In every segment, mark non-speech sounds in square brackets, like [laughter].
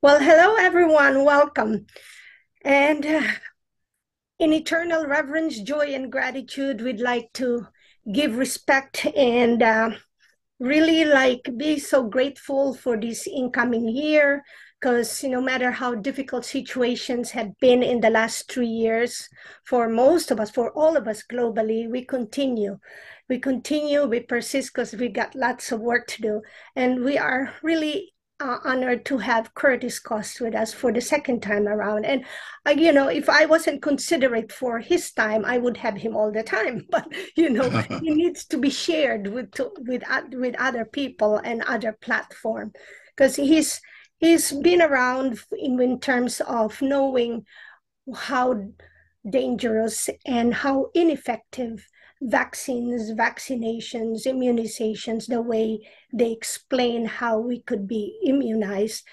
Well, hello, everyone. Welcome. And uh, in eternal reverence, joy, and gratitude, we'd like to give respect and uh, really like be so grateful for this incoming year because no matter how difficult situations had been in the last three years for most of us for all of us globally we continue we continue we persist because we got lots of work to do and we are really uh, honored to have Curtis Cost with us for the second time around. And, uh, you know, if I wasn't considerate for his time, I would have him all the time. [laughs] But, you know, [laughs] he needs to be shared with, to, with, uh, with other people and other platform because he's, he's been around in, in terms of knowing how dangerous and how ineffective vaccines, vaccinations, immunizations, the way they explain how we could be immunized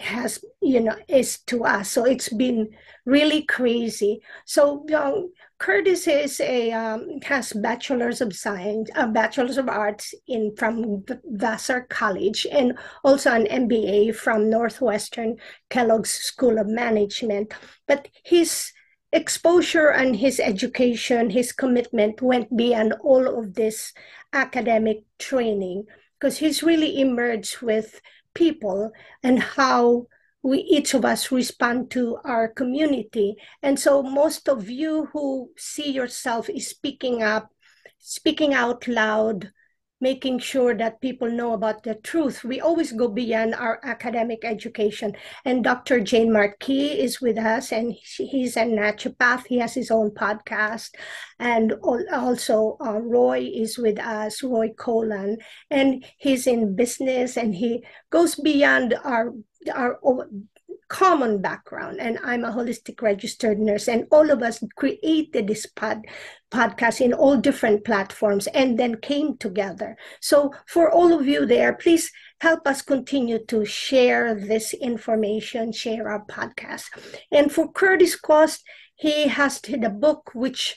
has you know is to us. So it's been really crazy. So um, curtis is a um, has bachelor's of science a bachelor's of arts in from vassar college and also an mba from northwestern kellogg's school of management. But he's exposure and his education, his commitment went beyond all of this academic training because he's really emerged with people and how we each of us respond to our community. And so most of you who see yourself is speaking up, speaking out loud, making sure that people know about the truth. We always go beyond our academic education. And Dr. Jane Marquis is with us, and he's a naturopath. He has his own podcast. And also, uh, Roy is with us, Roy Colan, and he's in business and he goes beyond our our common background and i'm a holistic registered nurse and all of us created this pod, podcast in all different platforms and then came together. So for all of you there please help us continue to share this information share our podcast. And for curtis cost he has the book which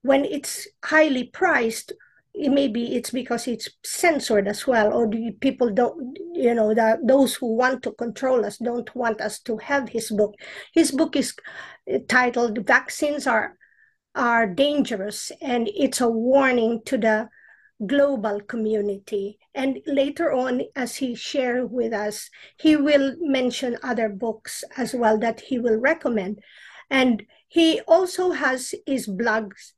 when it's highly priced maybe it's because it's censored as well or do people don't you know that those who want to control us don't want us to have his book. His book is titled vaccines are are dangerous and it's a warning to the global community. And later on as he shared with us he will mention other books as well that he will recommend. And he also has his blogs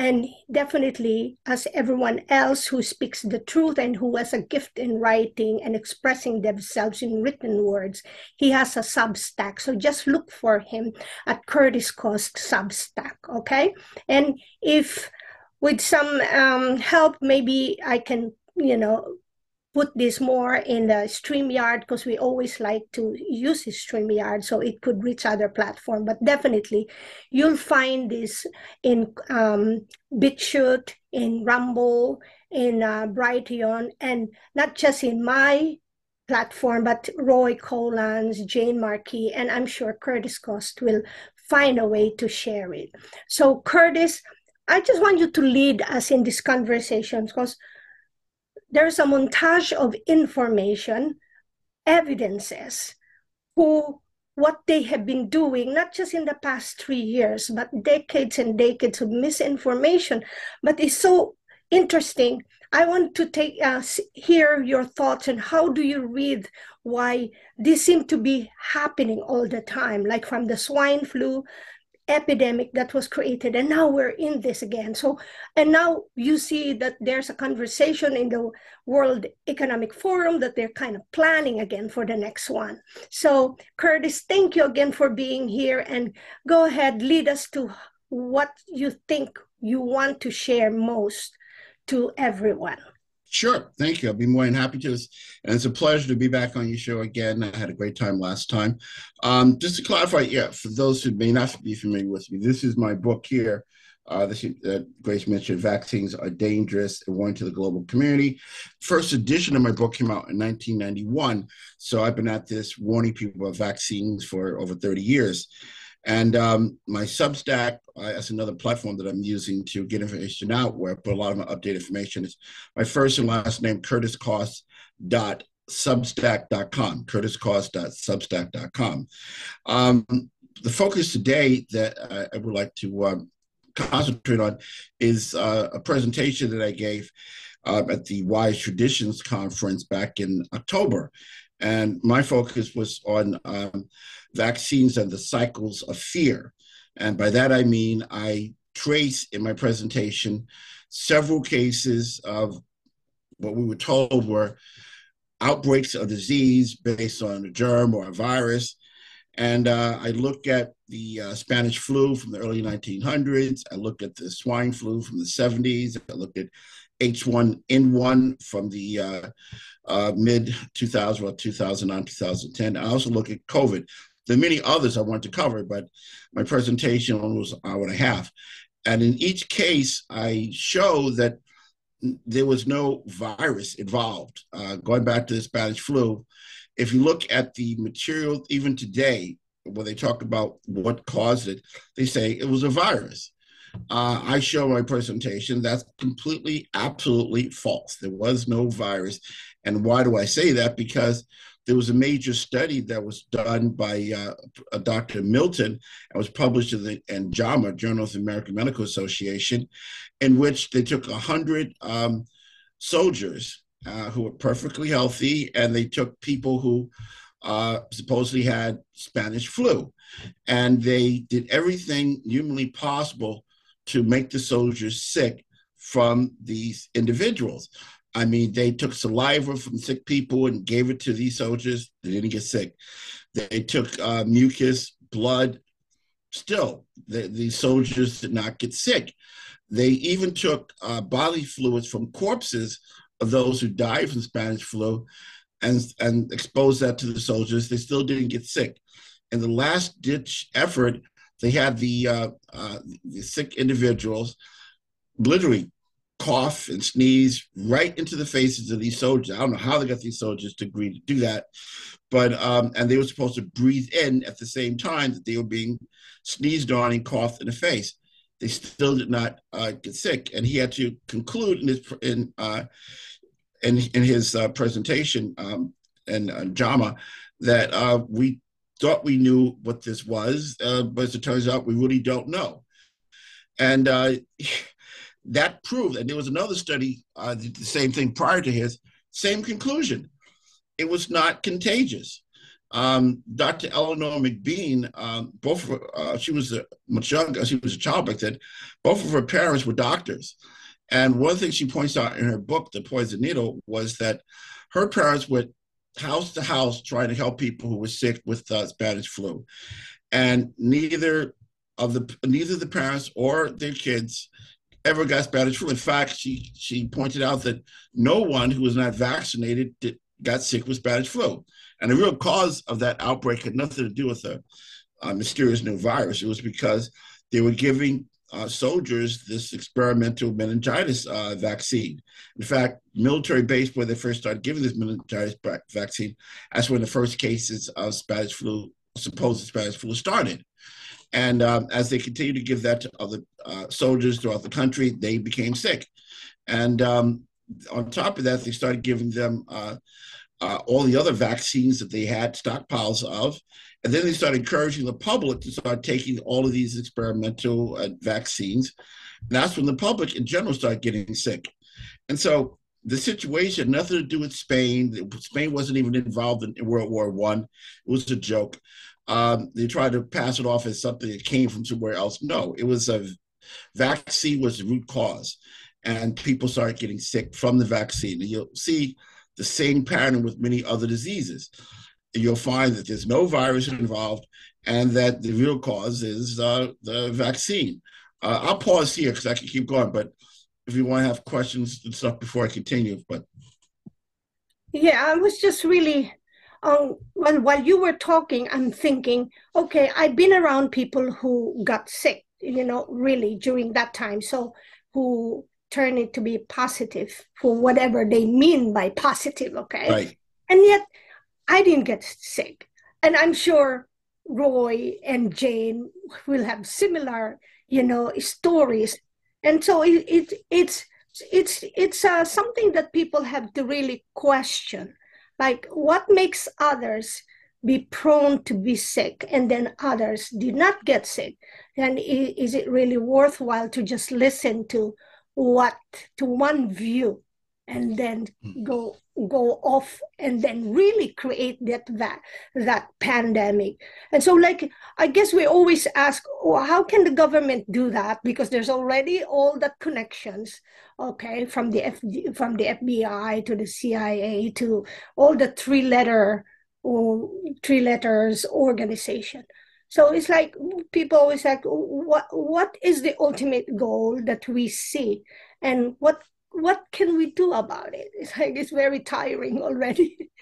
and definitely, as everyone else who speaks the truth and who has a gift in writing and expressing themselves in written words, he has a Substack. So just look for him at Curtis Cost Substack, okay? And if with some um, help, maybe I can, you know, put this more in the StreamYard because we always like to use the StreamYard so it could reach other platform. But definitely, you'll find this in um, BitChute, in Rumble, in uh, Brighteon, and not just in my platform, but Roy Colan's, Jane Marquis, and I'm sure Curtis Cost will find a way to share it. So, Curtis, I just want you to lead us in this conversation because there's a montage of information, evidences, who what they have been doing, not just in the past three years, but decades and decades of misinformation. But it's so interesting. I want to take uh, hear your thoughts and how do you read why this seem to be happening all the time, like from the swine flu epidemic that was created and now we're in this again. So and now you see that there's a conversation in the world economic forum that they're kind of planning again for the next one. So curtis thank you again for being here and go ahead lead us to what you think you want to share most to everyone Sure. Thank you. I'll be more than happy to. And it's a pleasure to be back on your show again. I had a great time last time. Um, just to clarify, yeah, for those who may not be familiar with me, this is my book here. Uh, uh, Grace mentioned vaccines are dangerous and warning to the global community. First edition of my book came out in 1991. So I've been at this warning people about vaccines for over 30 years. And um, my Substack, uh, that's another platform that I'm using to get information out where I put a lot of my updated information. Is my first and last name, curtiscost.substack.com, curtiscost.substack.com. Um, the focus today that I, I would like to um, concentrate on is uh, a presentation that I gave uh, at the Wise Traditions Conference back in October. And my focus was on um, vaccines and the cycles of fear. And by that I mean I trace in my presentation several cases of what we were told were outbreaks of disease based on a germ or a virus. And uh, I look at the uh, Spanish flu from the early 1900s. I looked at the swine flu from the 70s. I looked at H1N1 from the uh, uh, mid 2000 or 2009, 2010. I also look at COVID. There are many others I want to cover, but my presentation was an hour and a half. And in each case, I show that there was no virus involved. Uh, going back to the Spanish flu, if you look at the material, even today, when they talk about what caused it, they say it was a virus. Uh, I show my presentation that's completely, absolutely false. There was no virus. And why do I say that? Because there was a major study that was done by uh, Dr. Milton and was published in the in JAMA, Journal of the American Medical Association, in which they took 100 um, soldiers uh, who were perfectly healthy and they took people who uh, supposedly had Spanish flu. And they did everything humanly possible to make the soldiers sick from these individuals. I mean, they took saliva from sick people and gave it to these soldiers. They didn't get sick. They took uh, mucus, blood. Still, the, these soldiers did not get sick. They even took uh, bodily fluids from corpses of those who died from Spanish flu and, and exposed that to the soldiers. They still didn't get sick. In the last ditch effort, they had the, uh, uh, the sick individuals literally cough and sneeze right into the faces of these soldiers. I don't know how they got these soldiers to agree to do that, but um, and they were supposed to breathe in at the same time that they were being sneezed on and coughed in the face. They still did not uh, get sick, and he had to conclude in his in uh, in, in his uh, presentation um, in uh, JAMA that uh, we thought we knew what this was, uh, but as it turns out, we really don't know. And uh, [laughs] that proved, and there was another study, uh, the same thing prior to his, same conclusion. It was not contagious. Um, Dr. Eleanor McBean, um, both uh, she was a, much younger, she was a child back then. Both of her parents were doctors, and one thing she points out in her book, The Poison Needle, was that her parents went house to house trying to help people who were sick with uh, Spanish flu, and neither of the neither the parents or their kids ever got Spanish flu. In fact, she she pointed out that no one who was not vaccinated did, got sick with Spanish flu, and the real cause of that outbreak had nothing to do with a, a mysterious new virus. It was because they were giving uh, soldiers this experimental meningitis uh, vaccine. In fact, military base where they first started giving this meningitis vaccine, that's when the first cases of Spanish flu, supposed Spanish flu, started. And um, as they continued to give that to other uh, soldiers throughout the country, they became sick. And um, on top of that, they started giving them uh, uh, all the other vaccines that they had stockpiles of. And then they started encouraging the public to start taking all of these experimental uh, vaccines. And that's when the public in general started getting sick. And so the situation had nothing to do with Spain. Spain wasn't even involved in World War One. It was a joke. Um, they tried to pass it off as something that came from somewhere else. No, it was a vaccine was the root cause, and people started getting sick from the vaccine. And you'll see the same pattern with many other diseases. You'll find that there's no virus involved, and that the real cause is uh, the vaccine. Uh, I'll pause here because I can keep going, but if you want to have questions and stuff before I continue, but yeah, I was just really um, well, while you were talking, I'm thinking, okay, I've been around people who got sick, you know, really during that time. So who turn it to be positive for whatever they mean by positive, okay? Right. And yet I didn't get sick. And I'm sure Roy and Jane will have similar, you know, stories. And so it, it it's it's it's uh, something that people have to really question Like, what makes others be prone to be sick and then others did not get sick? And is it really worthwhile to just listen to what, to one view and then hmm. go go off and then really create that that that pandemic. And so like i guess we always ask well, how can the government do that? Because there's already all the connections okay from the F, from the fbi to the cia to all the three letter or three letters organization. So it's like people always like what what is the ultimate goal that we see? And what what can we do about it? It's like it's very tiring already. [laughs]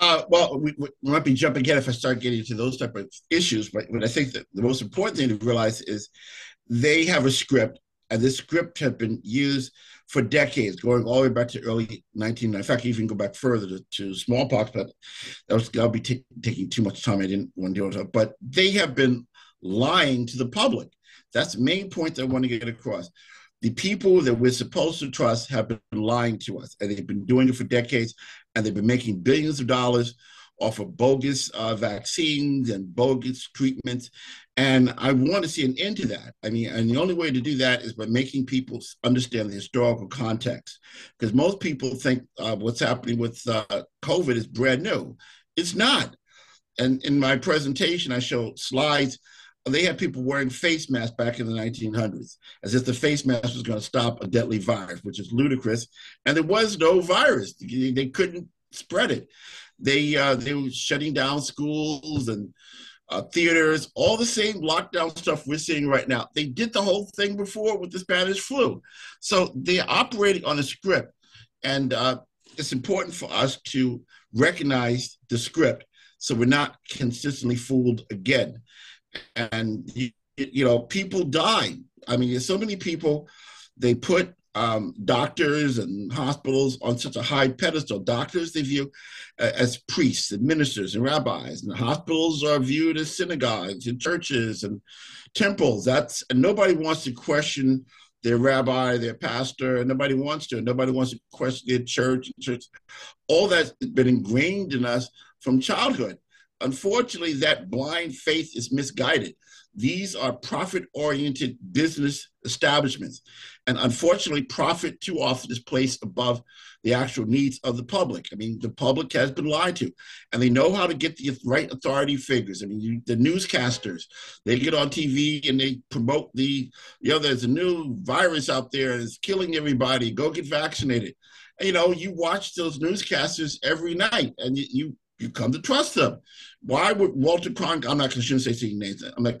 Uh, well, we, we, might be jumping ahead if I start getting into those type of issues, but, but I think that the most important thing to realize is they have a script, and this script has been used for decades, going all the way back to early 19. In fact, even go back further to, to smallpox, but that was that'll be t- taking too much time. I didn't want to do it, but they have been lying to the public. That's the main point that I want to get across the people that we're supposed to trust have been lying to us, and they've been doing it for decades, and they've been making billions of dollars off of bogus uh, vaccines and bogus treatments. And I want to see an end to that. I mean, and the only way to do that is by making people understand the historical context. Because most people think uh, what's happening with uh, COVID is brand new. It's not. And in my presentation, I show slides they had people wearing face masks back in the 1900s, as if the face mask was going to stop a deadly virus, which is ludicrous. And there was no virus; they couldn't spread it. They uh, they were shutting down schools and uh, theaters, all the same lockdown stuff we're seeing right now. They did the whole thing before with the Spanish flu, so they're operating on a script, and uh, it's important for us to recognize the script so we're not consistently fooled again and you, you know people die i mean so many people they put um, doctors and hospitals on such a high pedestal. Doctors they view uh, as priests and ministers and rabbis, and hospitals are viewed as synagogues and churches and temples. That's and nobody wants to question their rabbi, their pastor, and nobody wants to. Nobody wants to question their church. Church, all that's been ingrained in us from childhood. Unfortunately, that blind faith is misguided. These are profit oriented business establishments. And unfortunately, profit too often is placed above the actual needs of the public. I mean, the public has been lied to, and they know how to get the right authority figures. I mean, you, the newscasters, they get on TV and they promote the, you know, there's a new virus out there it's killing everybody. Go get vaccinated. And, you know, you watch those newscasters every night and you, you you come to trust them. Why would Walter Cronkite? I'm not going to say saying names. I'm like,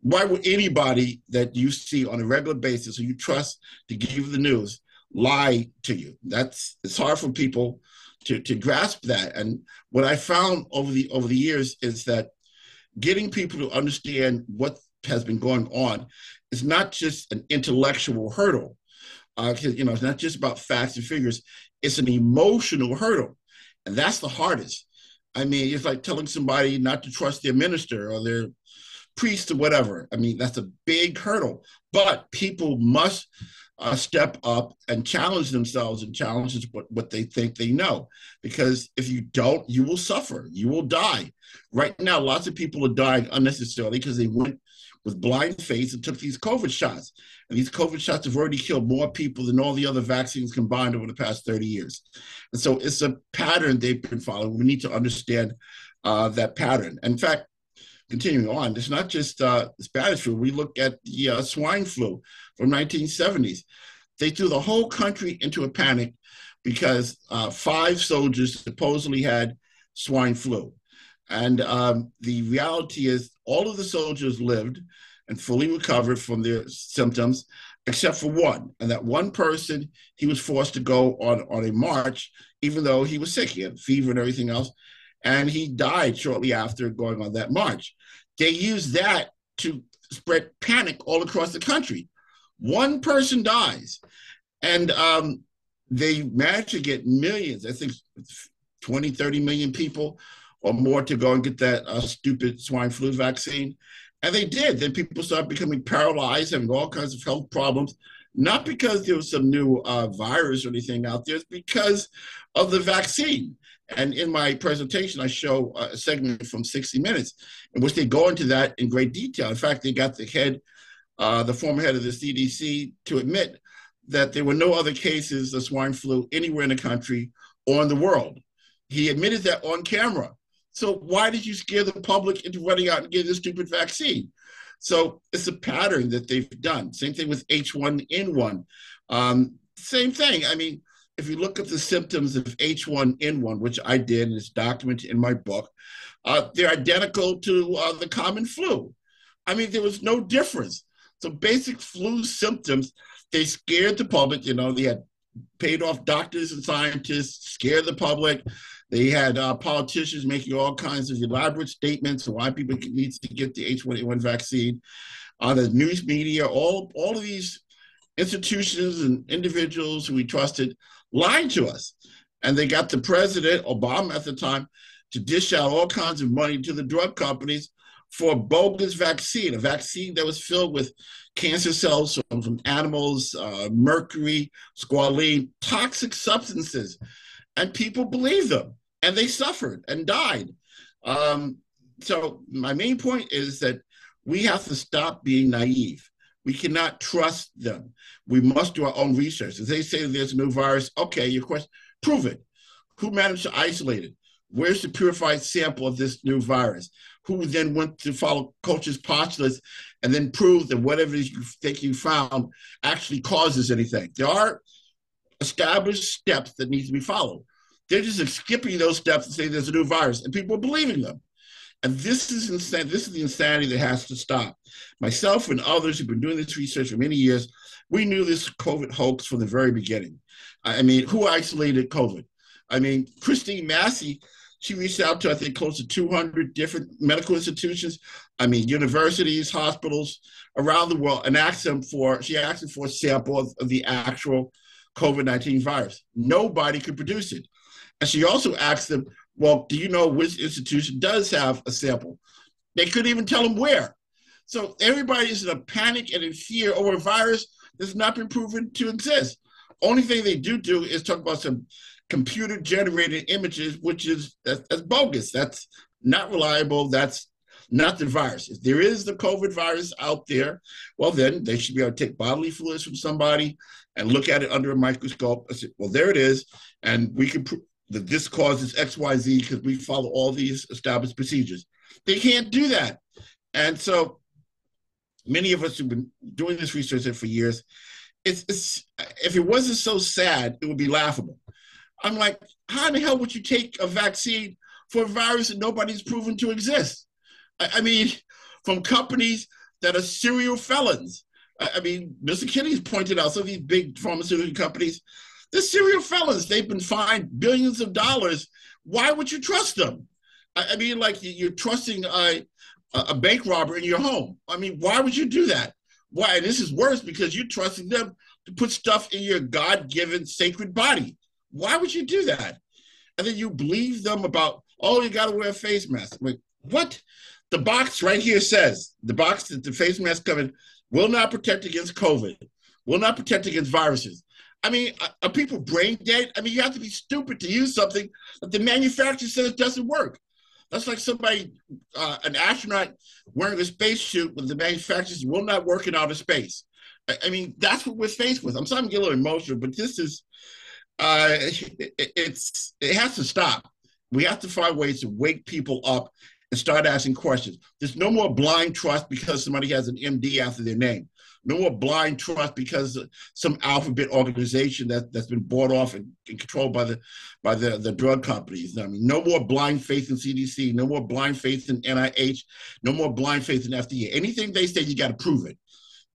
why would anybody that you see on a regular basis who you trust to give you the news lie to you? That's it's hard for people to to grasp that. And what I found over the over the years is that getting people to understand what has been going on is not just an intellectual hurdle. Uh, you know, it's not just about facts and figures. It's an emotional hurdle, and that's the hardest I mean, it's like telling somebody not to trust their minister or their priest or whatever. I mean, that's a big hurdle. But people must uh, step up and challenge themselves and challenge what, what they think they know. Because if you don't, you will suffer. You will die. Right now, lots of people are dying unnecessarily because they went with blind faith and took these COVID shots. And these COVID shots have already killed more people than all the other vaccines combined over the past 30 years. And so it's a pattern they've been following. We need to understand uh, that pattern. In fact, continuing on, it's not just uh, Spanish flu. We look at the uh, swine flu from 1970s. They threw the whole country into a panic because uh, five soldiers supposedly had swine flu. And um, the reality is, all of the soldiers lived and fully recovered from their symptoms, except for one. And that one person, he was forced to go on, on a march, even though he was sick. He had fever and everything else. And he died shortly after going on that march. They used that to spread panic all across the country. One person dies. And um, they managed to get millions, I think 20, 30 million people or more to go and get that uh, stupid swine flu vaccine. And they did. Then people started becoming paralyzed, having all kinds of health problems. not because there was some new uh, virus or anything out there, it's because of the vaccine. And in my presentation, I show a segment from 60 Minutes in which they go into that in great detail. In fact, they got the head, uh, the former head of the CDC, to admit that there were no other cases of swine flu anywhere in the country or in the world. He admitted that on camera. So why did you scare the public into running out and getting this stupid vaccine? So it's a pattern that they've done. Same thing with H1N1. Um, same thing. I mean, if you look at the symptoms of H1N1, which I did and it's documented in my book, uh, they're identical to uh, the common flu. I mean, there was no difference. So basic flu symptoms, they scared the public. You know, they had paid off doctors and scientists, scared the public. They had uh, politicians making all kinds of elaborate statements on why people need to get the H1N1 vaccine. Uh, the news media, all, all of these institutions and individuals who we trusted lied to us. And they got the president, Obama at the time, to dish out all kinds of money to the drug companies for a bogus vaccine, a vaccine that was filled with cancer cells from, from animals, uh, mercury, squalene, toxic substances. And people believed them and they suffered and died. Um, so, my main point is that we have to stop being naive. We cannot trust them. We must do our own research. If they say there's a new virus, okay, your question, prove it. Who managed to isolate it? Where's the purified sample of this new virus? Who then went to follow Koch's postulates and then prove that whatever you think you found actually causes anything? There are established steps that need to be followed. They're just skipping those steps and saying there's a new virus, and people are believing them. And this is insane. This is the insanity that has to stop. Myself and others who've been doing this research for many years, we knew this COVID hoax from the very beginning. I mean, who isolated COVID? I mean, Christine Massey, she reached out to, I think, close to 200 different medical institutions. I mean, universities, hospitals around the world, and asked them for, she asked them for a sample of, of the actual COVID 19 virus. Nobody could produce it. And she also asked them, well, do you know which institution does have a sample? They couldn't even tell them where. So everybody is in a panic and in fear over a virus that's not been proven to exist. Only thing they do do is talk about some computer generated images, which is that's, that's bogus. That's not reliable. That's not the virus. If there is the COVID virus out there, well, then they should be able to take bodily fluids from somebody and look at it under a microscope. I said, well, there it is, and we can pr- that this causes XYZ because we follow all these established procedures. They can't do that. And so many of us who've been doing this research for years, it's, it's if it wasn't so sad, it would be laughable. I'm like, how in the hell would you take a vaccine for a virus that nobody's proven to exist? I, I mean, from companies that are serial felons. I, mean, Mr. Kennedy's pointed out some of these big pharmaceutical companies they're serial felons. They've been fined billions of dollars. Why would you trust them? I, I mean, like you're trusting a, a bank robber in your home. I mean, why would you do that? Why? And this is worse because you're trusting them to put stuff in your God given sacred body. Why would you do that? And then you believe them about, oh, you got to wear a face mask. Like, what? The box right here says the box that the face mask covered will not protect against COVID, will not protect against viruses. I mean, are people brain dead? I mean, you have to be stupid to use something that the manufacturer says doesn't work. That's like somebody, uh, an astronaut wearing a spacesuit with the manufacturers will not work in outer space. I, I, mean, that's what we're faced with. I'm sorry I'm getting a little emotional, but this is, uh, [laughs] it, it's, it has to stop. We have to find ways to wake people up and start asking questions. There's no more blind trust because somebody has an MD after their name no more blind trust because some alphabet organization that, that's been bought off and, and, controlled by the by the, the drug companies. I mean, no more blind faith in CDC, no more blind faith in NIH, no more blind faith in FDA. Anything they say, you got to prove it.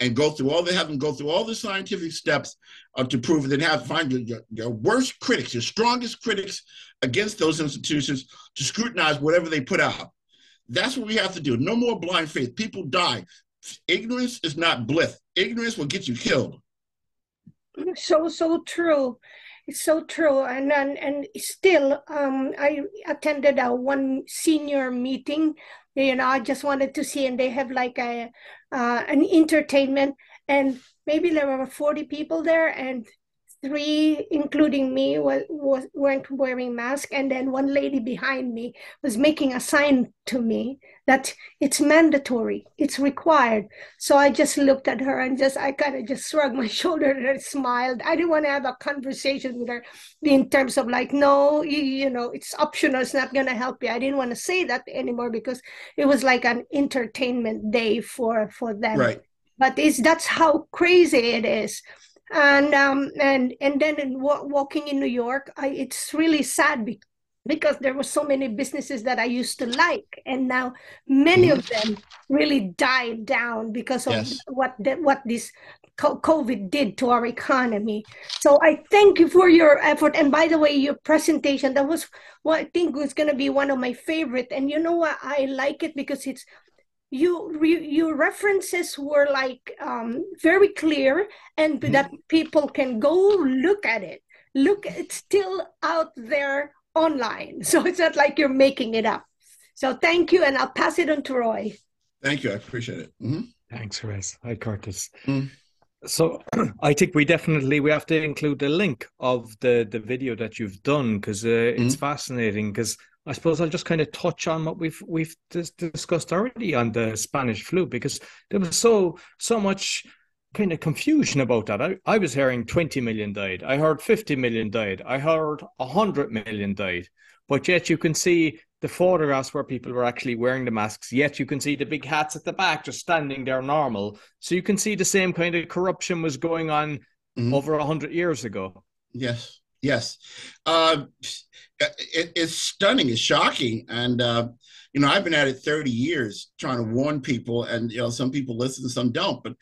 And go through all they have them go through all the scientific steps uh, to prove it. Then have find your, your, your worst critics, your strongest critics against those institutions to scrutinize whatever they put out. That's what we have to do. No more blind faith. People die ignorance is not bliss. Ignorance will get you killed. So so true. It's so true. And and, and still, um, I attended a one senior meeting. You know, I just wanted to see, and they have like a uh, an entertainment, and maybe there were 40 people there and three, including me, was, was weren't wearing masks, and then one lady behind me was making a sign to me that it's mandatory, it's required. So I just looked at her and just I kind of just shrugged my [laughs] shoulder and smiled. I didn't want to have a conversation with her in terms of like, no, you, you know, it's optional, it's not going to help you. I didn't want to say that anymore because it was like an entertainment day for for them. Right. But it's that's how crazy it is and um, and and then in w- walking in New York, I, it's really sad be- because there were so many businesses that I used to like, and now many mm-hmm. of them really died down because of yes. what the, what this COVID did to our economy. So I thank you for your effort. And by the way, your presentation that was what I think was going to be one of my favorite. And you know what? I like it because it's you, your references were like um, very clear and mm-hmm. that people can go look at it look it's still out there online [laughs] so it's not like you're making it up so thank you and i'll pass it on to roy thank you i appreciate it mm-hmm. thanks Rez. hi curtis mm. so [clears throat] i think we definitely we have to include the link of the the video that you've done because uh, it's mm. fascinating because I suppose I'll just kind of touch on what we've we've dis- discussed already on the Spanish flu because there was so so much kind of confusion about that. I, I was hearing 20 million died. I heard 50 million died. I heard 100 million died. But yet you can see the photographs where people were actually wearing the masks. Yet you can see the big hats at the back just standing there normal. So you can see the same kind of corruption was going on mm-hmm. over 100 years ago. Yes. Yes. Uh, it, it's stunning. It's shocking. And, uh, you know, I've been at it 30 years trying to warn people, and, you know, some people listen, some don't. But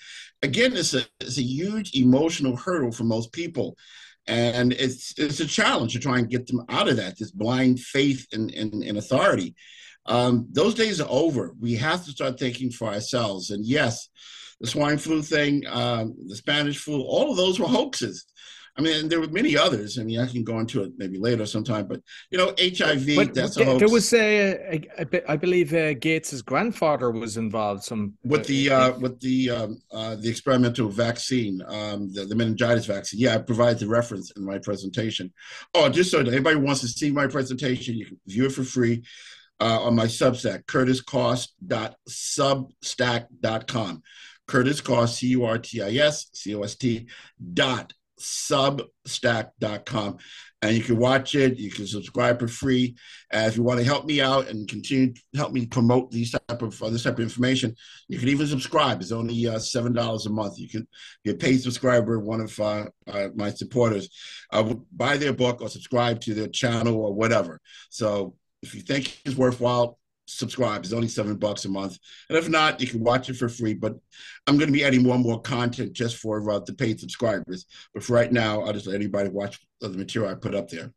again, it's a, it's a huge emotional hurdle for most people. And it's it's a challenge to try and get them out of that, this blind faith in, in, in authority. Um, those days are over. We have to start thinking for ourselves. And yes, the swine flu thing, um, the Spanish flu, all of those were hoaxes. I mean, there were many others. I mean, I can go into it maybe later sometime, but you know, HIV. But that's there, there was a, a, I believe uh, Gates's grandfather was involved. Some with the uh, uh with the um, uh, the experimental vaccine, um, the, the, meningitis vaccine. Yeah, I provide the reference in my presentation. Oh, just so that anybody wants to see my presentation, you can view it for free. Uh, on my Substack, curtiscost.substack.com. Curtis Cost, C U R T I S C O S T dot substack.com and you can watch it. You can subscribe for free. Uh, if you want to help me out and continue to help me promote these type of this type of information you can even subscribe. It's only uh, seven dollars a month. You can be a paid subscriber one of uh, uh my supporters. Uh, buy their book or subscribe to their channel or whatever. So if you think it's worthwhile subscribe. It's only seven bucks a month. And if not, you can watch it for free. But I'm going to be adding more and more content just for uh, the paid subscribers. But for right now, I'll just let anybody watch the material I put up there.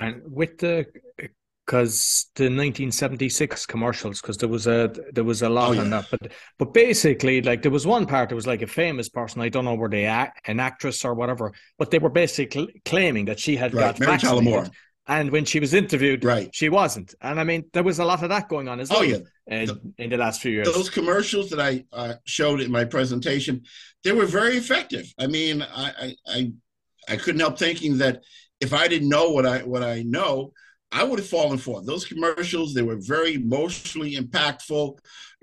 And with the because the 1976 commercials because there was a there was a lot oh, yeah. on that but but basically like there was one part that was like a famous person i don't know were they act, an actress or whatever but they were basically claiming that she had right. got Mary vaccinated and when she was interviewed, right. she wasn't. And I mean, there was a lot of that going on as oh, well. Oh, yeah. In, the, in the last few years. Those commercials that I uh, showed in my presentation, they were very effective. I mean, I, I, I couldn't help thinking that if I didn't know what I what I know, I would have fallen for it. Those commercials, they were very emotionally impactful.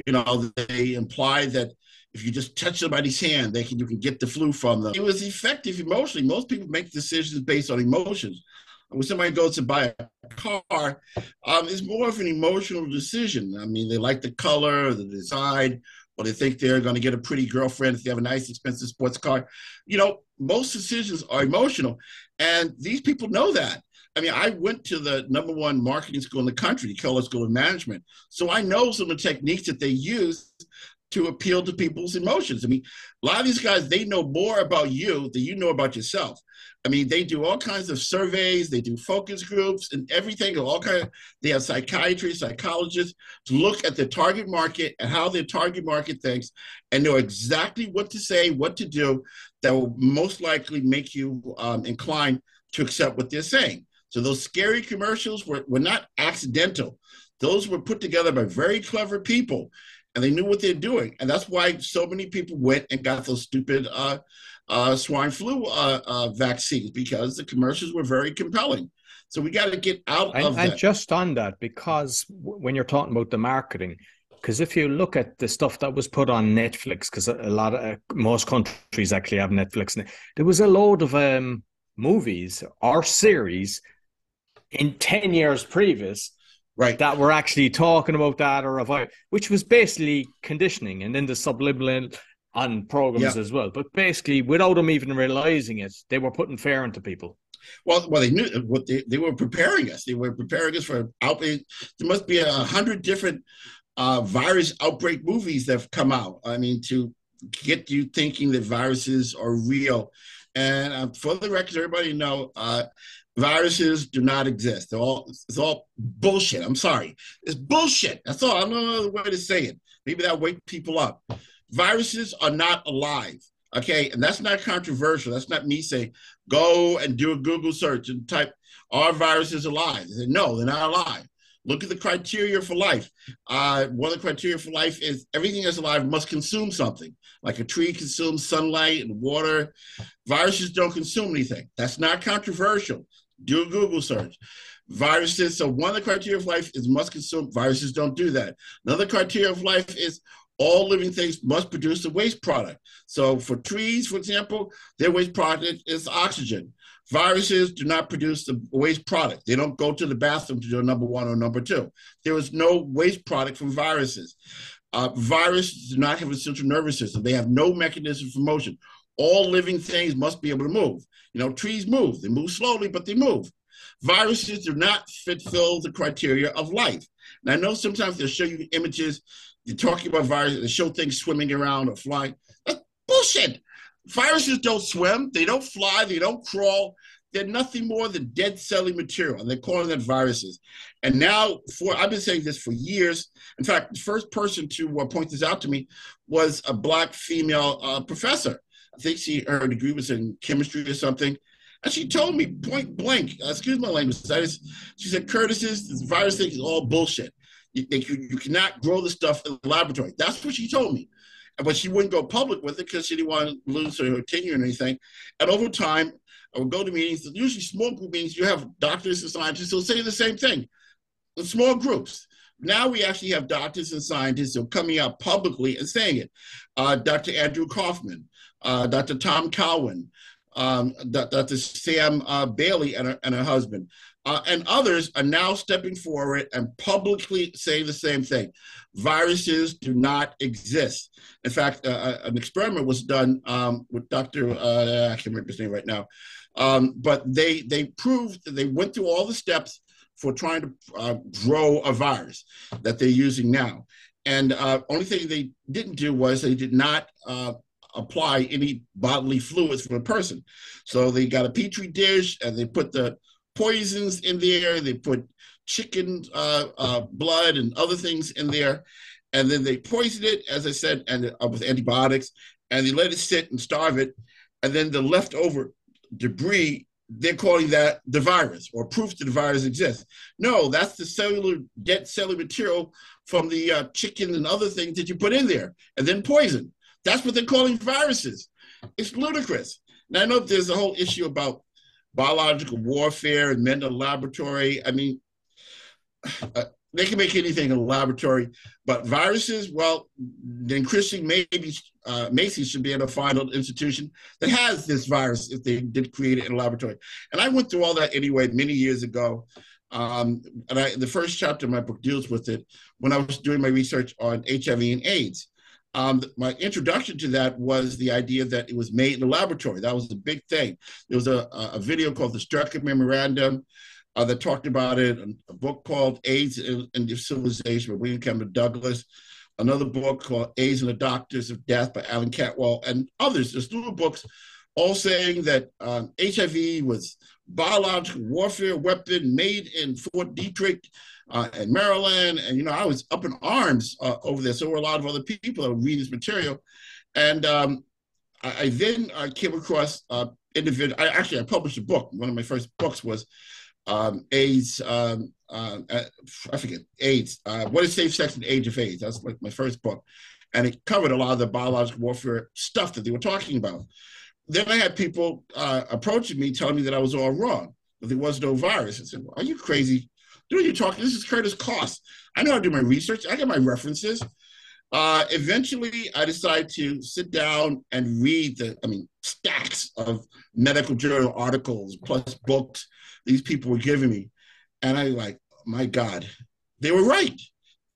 You know, they implied that if you just touch somebody's hand, they can you can get the flu from them. It was effective emotionally. Most people make decisions based on emotions when somebody goes to buy a car, um, it's more of an emotional decision. I mean, they like the color, the design, or they think they're going to get a pretty girlfriend if they have a nice, expensive sports car. You know, most decisions are emotional, and these people know that. I mean, I went to the number one marketing school in the country, the Kellogg School of Management. So I know some of the techniques that they use to appeal to people's emotions. I mean, a lot of these guys, they know more about you than you know about yourself. I mean, they do all kinds of surveys, they do focus groups and everything, all kind of, they have psychiatrists, psychologists to look at the target market and how the target market thinks and know exactly what to say, what to do that will most likely make you um, inclined to accept what they're saying. So those scary commercials were, were not accidental. Those were put together by very clever people and they knew what they're doing, and that's why so many people went and got those stupid uh, uh, swine flu uh, uh vaccines because the commercials were very compelling. So we got to get out and, of and that. just on that, because when you're talking about the marketing, because if you look at the stuff that was put on Netflix, because a lot of uh, most countries actually have Netflix, there was a load of um, movies or series in ten years previous, right, that were actually talking about that or about, which was basically conditioning, and then the subliminal on programs yeah. as well. But basically, without them even realizing it, they were putting fear into people. Well, well, they knew what they, they were preparing us. They were preparing us for outbreak. There must be a hundred different uh, virus outbreak movies that have come out. I mean, to get you thinking that viruses are real. And uh, for the record, everybody know uh, viruses do not exist. They're all it's all bullshit. I'm sorry, it's bullshit. That's all. I don't know another way to say it. Maybe that wake people up. Viruses are not alive. Okay, and that's not controversial. That's not me saying go and do a Google search and type are viruses alive? They say, no, they're not alive. Look at the criteria for life. Uh, one of the criteria for life is everything that's alive must consume something, like a tree consumes sunlight and water. Viruses don't consume anything. That's not controversial. Do a Google search. Viruses, so one of the criteria of life is must consume. Viruses don't do that. Another criteria of life is all living things must produce a waste product. So for trees, for example, their waste product is oxygen. Viruses do not produce the waste product. They don't go to the bathroom to do number one or number two. There is no waste product from viruses. Uh, viruses do not have a central nervous system. They have no mechanism for motion. All living things must be able to move. You know, trees move. They move slowly, but they move. Viruses do not fulfill the criteria of life. And I know sometimes they'll show you images. You're talking about viruses. They show things swimming around or flying. That's bullshit. Viruses don't swim, they don't fly, they don't crawl. They're nothing more than dead cellular material, and they're calling that viruses. And now, for I've been saying this for years. In fact, the first person to uh, point this out to me was a black female uh, professor. I think she her degree was in chemistry or something. And she told me point blank, uh, excuse my language, she said, Curtis, this virus thing is all bullshit. You, you, you cannot grow the stuff in the laboratory. That's what she told me but she wouldn't go public with it because she didn't want to lose her tenure and anything. And over time, I would go to meetings, usually small group meetings, you have doctors and scientists who'll say the same thing in small groups. Now we actually have doctors and scientists who are coming out publicly and saying it. Uh, Dr. Andrew Kaufman, uh, Dr. Tom Cowan, um, Dr. Sam uh, Bailey and her, and her husband, uh, and others are now stepping forward and publicly saying the same thing. Viruses do not exist. In fact, uh, uh, an experiment was done um, with Dr. Uh, I can't remember his name right now, um, but they they proved they went through all the steps for trying to uh, grow a virus that they're using now. And uh, only thing they didn't do was they did not apply any bodily fluids from a person. So they got a petri dish and they put the poisons in there. They put chicken uh, uh, blood and other things in there, and then they poison it, as I said, and uh, with antibiotics, and they let it sit and starve it, and then the leftover debris they're calling that the virus or proof that the virus exists. No, that's the cellular dead cellular material from the uh, chicken and other things that you put in there, and then poison. That's what they're calling viruses. It's ludicrous. Now I know there's a whole issue about biological warfare and mental laboratory. I mean, [sighs] uh, they can make anything in a laboratory, but viruses, well, then Christine maybe uh, Massey should be able to find an institution that has this virus if they did create it in a laboratory. And I went through all that anyway many years ago. Um, and I, the first chapter of my book deals with it when I was doing my research on HIV and AIDS. Um, my introduction to that was the idea that it was made in a laboratory. That was the big thing. There was a, a video called the Strecker Memorandum uh, that talked about it, a book called AIDS and Civilization by William Campbell Douglas, another book called AIDS and the Doctors of Death by Alan Cantwell, and others. There's little books all saying that um, HIV was biological warfare weapon made in Fort Detrick uh, in Maryland. And, you know, I was up in arms uh, over there. So were a lot of other people that were reading this material. And um, I, I, then I came across uh, individual. I actually I published a book. One of my first books was um, AIDS. Um, uh, uh, I forget AIDS. Uh, what is safe sex and age of AIDS? That's like my first book, and it covered a lot of the biological warfare stuff that they were talking about. Then I had people uh, approaching me telling me that I was all wrong, that there was no virus. I said, well, "Are you crazy? Dude, you talking? This is Curtis Cost. I know how to do my research. I get my references." Uh, eventually, I decided to sit down and read the, I mean, stacks of medical journal articles plus books these people were giving me. And I like, my God, they were right.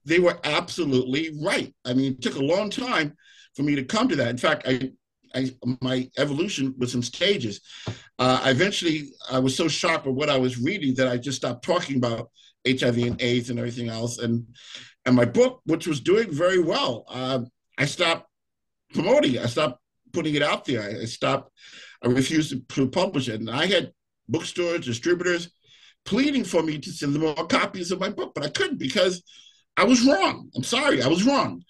They were absolutely right. I mean, it took a long time for me to come to that. In fact, I, I my evolution was some stages. Uh, eventually, I was so sharp at what I was reading that I just stopped talking about HIV and AIDS and everything else. And and my book, which was doing very well, uh, I stopped promoting it. I stopped putting it out there. I, I stopped. I refused to, publish it. And I had bookstores, distributors pleading for me to send them more copies of my book, but I couldn't because I was wrong. I'm sorry, I was wrong.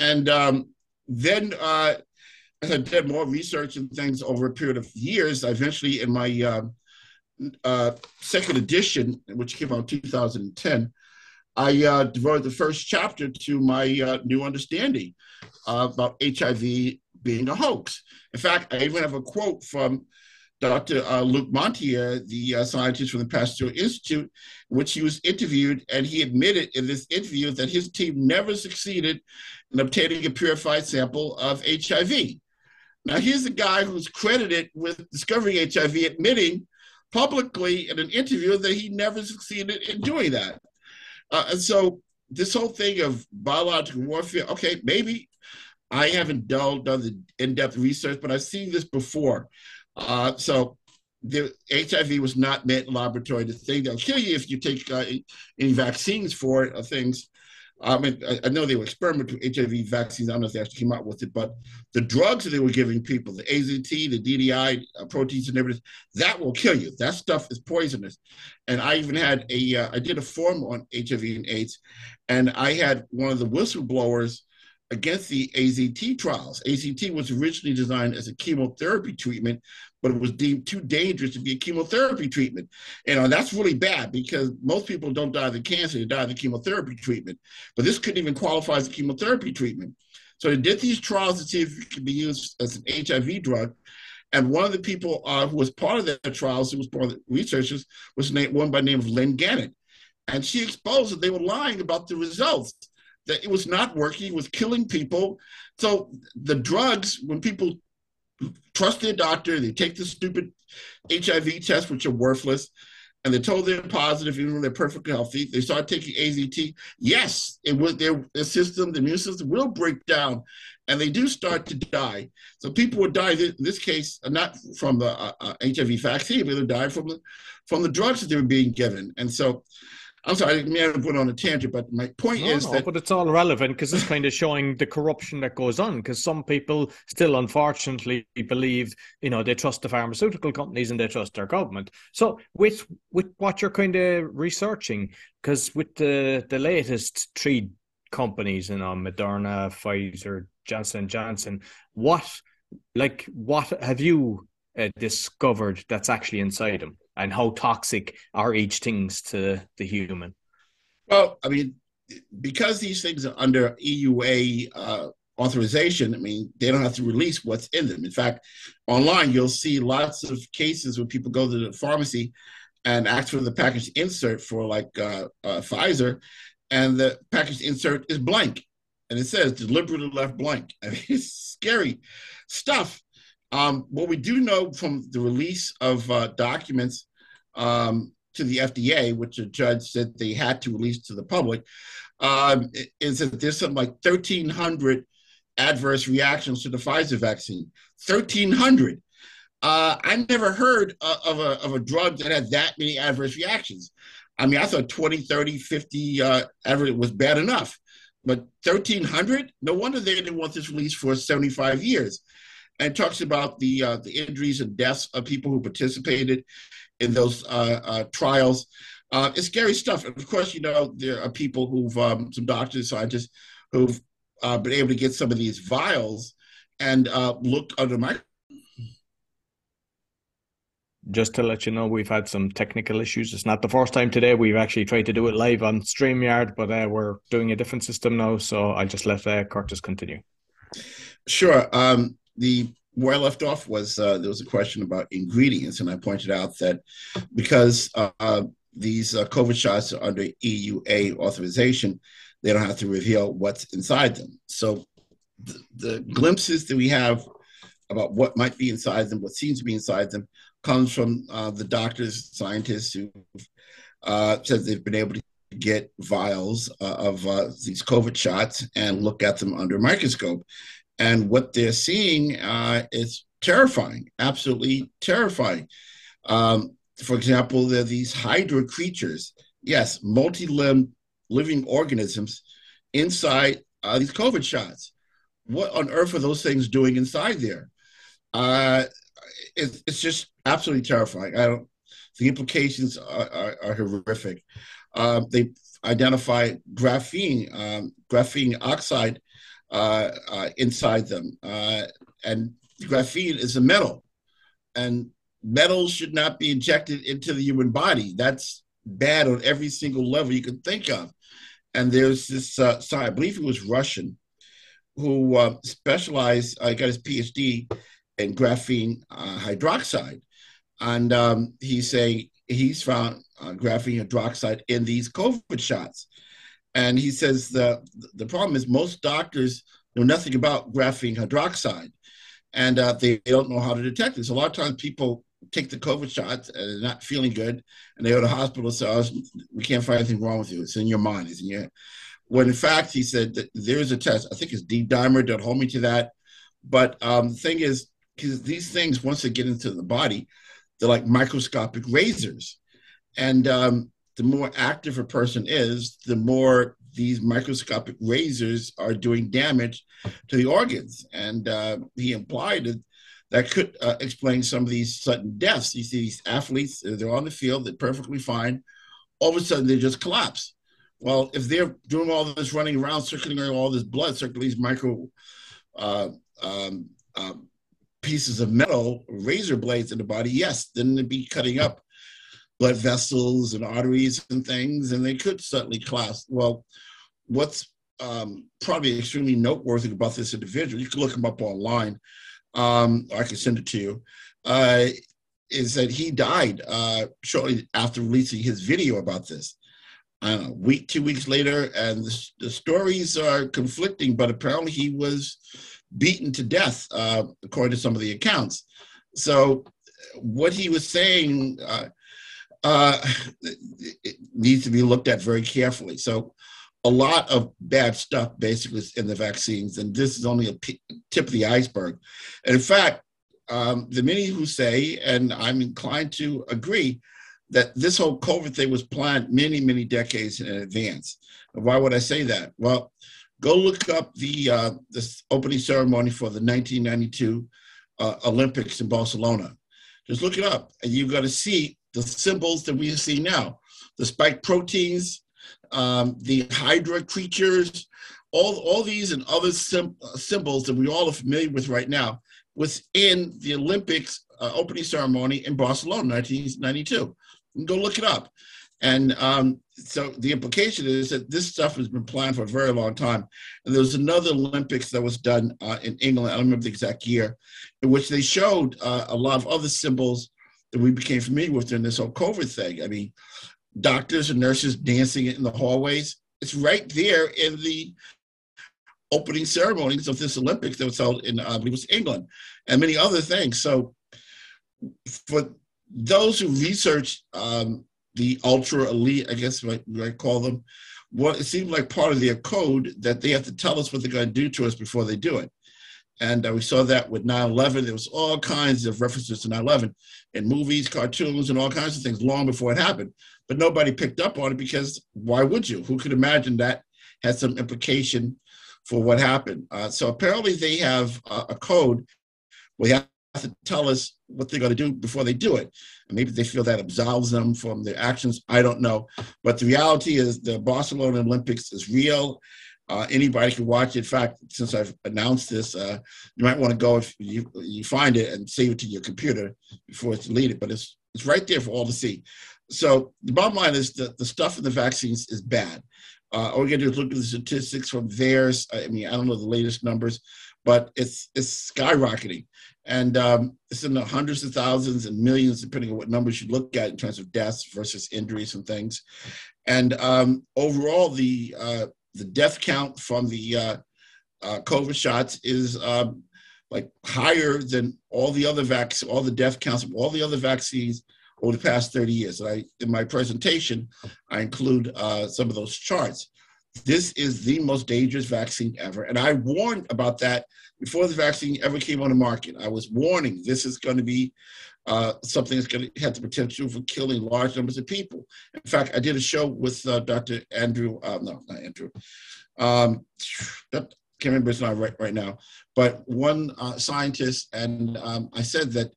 And um, then, uh, as I did more research and things over a period of years, eventually, in my uh, uh, second edition, which came out in 2010, I uh, devoted the first chapter to my uh, new understanding about HIV being a hoax. In fact, I even have a quote from Dr. Uh, Luc Montagnier, the uh, scientist from the Pasteur Institute, in which he was interviewed, and he admitted in this interview that his team never succeeded in obtaining a purified sample of HIV. Now, here's a guy who's credited with discovering HIV, admitting publicly in an interview that he never succeeded in doing that. Uh, and so, this whole thing of biological warfare, okay, maybe I haven't done, done the in depth research, but I've seen this before. Uh, so the HIV was not meant in laboratory. The thing that'll kill you if you take uh, any vaccines for it or things. I mean, I, I, know they were experimenting with HIV vaccines. I don't know if they actually came out with it, but the drugs that they were giving people, the AZT, the DDI, uh, protease inhibitors, that will kill you. That stuff is poisonous. And I even had a, uh, I did a form on HIV and AIDS, and I had one of the whistleblowers against the AZT trials. AZT was originally designed as a chemotherapy treatment, but it was deemed too dangerous to be a chemotherapy treatment. And know, that's really bad because most people don't die of the cancer, they die of the chemotherapy treatment. But this couldn't even qualify as a chemotherapy treatment. So they did these trials to see if it could be used as an HIV drug. And one of the people uh, who was part of the trials, who was part of the researchers, was named, one by the name of Lynn Gannett. And she exposed that they were lying about the results that it was not working, it was killing people. So the drugs, when people trust their doctor, they take the stupid HIV tests, which are worthless, and they're told they're positive, even when they're perfectly healthy. They start taking AZT. Yes, it will. Their, their system, the immune system, will break down, and they do start to die. So people would die. In this case, not from the uh, uh, HIV vaccine, but they died from the from the drugs that they were being given. And so, I'm sorry, I didn't mean put on a tangent, but my point no, is no, that. But it's all relevant because it's kind of showing the corruption that goes on. Because some people still, unfortunately, believe you know they trust the pharmaceutical companies and they trust their government. So with with what you're kind of researching, because with the the latest three companies, you know, Moderna, Pfizer, Johnson Johnson, what like what have you uh, discovered that's actually inside them? And how toxic are each things to the human? Well, I mean, because these things are under EUA uh, authorization, I mean, they don't have to release what's in them. In fact, online, you'll see lots of cases where people go to the pharmacy and ask for the package insert for like uh, uh, Pfizer, and the package insert is blank. And it says deliberately left blank. [laughs] I mean, it's scary stuff. Um, what we do know from the release of uh, documents um, to the FDA, which a judge said they had to release to the public, um, is that there's something like 1,300 adverse reactions to the Pfizer vaccine. 1,300. Uh, I never heard of a, of a drug that had that many adverse reactions. I mean, I thought 20, 30, 50 uh, was bad enough. But 1,300? No wonder they didn't want this released for 75 years and talks about the uh, the injuries and deaths of people who participated in those uh, uh, trials. Uh, it's scary stuff. And of course, you know there are people who've um, some doctors, scientists who've uh, been able to get some of these vials and uh, look under my just to let you know, we've had some technical issues. It's not the first time today. We've actually tried to do it live on StreamYard, but uh, we're doing a different system now. So I'll just let uh, Curtis continue. Sure. Um, the where I left off was uh, there was a question about ingredients, and I pointed out that because uh, these uh, COVID shots are under EUA authorization, they don't have to reveal what's inside them. So the, the glimpses that we have about what might be inside them, what seems to be inside them, comes from uh, the doctors, scientists who uh, said they've been able to get vials uh, of uh, these COVID shots and look at them under microscope. And what they're seeing uh, is terrifying, absolutely terrifying. Um, for example, there are these hydra creatures, yes, multi limb living organisms inside uh, these COVID shots. What on earth are those things doing inside there? Uh, it, it's just absolutely terrifying. I don't. The implications are, are, are horrific. Um, they identify graphene, um, graphene oxide inside them, uh, and graphene is a metal, and metals should not be injected into the human body. That's bad on every single level you can think of. And there's this, uh, sorry, I believe he was Russian, who uh, specialized, uh, got his PhD in graphene uh, hydroxide. And um, he's saying he's found uh, graphene hydroxide in these COVID shots. And he says the, the problem is most doctors know nothing about graphene hydroxide and uh, they, don't know how to detect this. A lot of times people take the COVID shots and they're not feeling good, and they go to hospital and say, oh, "We can't find anything wrong with you. It's in your mind. In your." When in fact he said that there is a test. I think it's D dimer. Don't hold me to that. But um, the thing is, because these things once they get into the body, they're like microscopic razors, and um, the more active a person is, the more these microscopic razors are doing damage to the organs. And uh, he implied that that could uh, explain some of these sudden deaths. You see these athletes, they're on the field, they're perfectly fine. All of a sudden, they just collapse. Well, if they're doing all this running around, circulating all this blood, circulating these micro uh, um, uh, pieces of metal, razor blades in the body, yes, then they'd be cutting up blood vessels and arteries and things, and they could suddenly collapse. Well, what's um, probably extremely noteworthy about this individual, you can look him up online um, I can send it to you, uh, is that he died uh, shortly after releasing his video about this. I don't know, week, two weeks later, and the, the stories are conflicting, but apparently he was beaten to death, uh, according to some of the accounts. So, what he was saying uh, uh, needs to be looked at very carefully. So, a lot of bad stuff basically in the vaccines, and this is only a tip of the iceberg. And in fact, um, the many who say, and I'm inclined to agree, that this whole COVID thing was planned many, many decades in advance. Why would I say that? Well, go look up the uh, this opening ceremony for the 1992 uh, Olympics in Barcelona. Just look it up, and you've got to see the symbols that we see now. The spike proteins, um, the Hydra creatures, all, all these and other sim- uh, symbols that we all are familiar with right now within the Olympics uh, opening ceremony in Barcelona, 1992. go look it up. And um, so the implication is that this stuff has been planned for a very long time. And there was another Olympics that was done uh, in England, I don't remember the exact year, in which they showed uh, a lot of other symbols that we became familiar with during this whole COVID thing. I mean, doctors and nurses dancing in the hallways. It's right there in the opening ceremonies of this Olympics that was held in, I believe it was England, and many other things. So, for those who research um, the ultra elite, I guess I might call them, what it seems like part of their code that they have to tell us what they're going to do to us before they do it. And uh, we saw that with 9 11. There was all kinds of references to 9 11 in movies, cartoons, and all kinds of things long before it happened but nobody picked up on it because why would you? Who could imagine that had some implication for what happened? Uh, so apparently they have a, a code where they have to tell us what they're going to do before they do it. And maybe they feel that absolves them from their actions. I don't know. But the reality is the Barcelona Olympics is real. Uh, anybody can watch. In fact, since I've announced this, uh, you might want to go if you, you find it and save it to your computer before it's deleted. But it's it's right there for all to see. So the bottom line is that the stuff in the vaccines is bad. Uh, all we got to do is look at the statistics from theirs. I mean, I don't know the latest numbers, but it's it's skyrocketing, and um, it's in the hundreds of thousands and millions, depending on what numbers you look at in terms of deaths versus injuries and things. And um, overall, the uh, the death count from the uh, uh, COVID shots is um, like higher than all the other vaccines, all the death counts of all the other vaccines over the past 30 years. And I, in my presentation, I include uh, some of those charts. This is the most dangerous vaccine ever. And I warned about that before the vaccine ever came on the market. I was warning this is going to be uh, something that's going to have the potential for killing large numbers of people. In fact, I did a show with uh, Dr. Andrew, uh, no, not Andrew, um, can't remember his name right, right now, but one uh, scientist, and um, I said that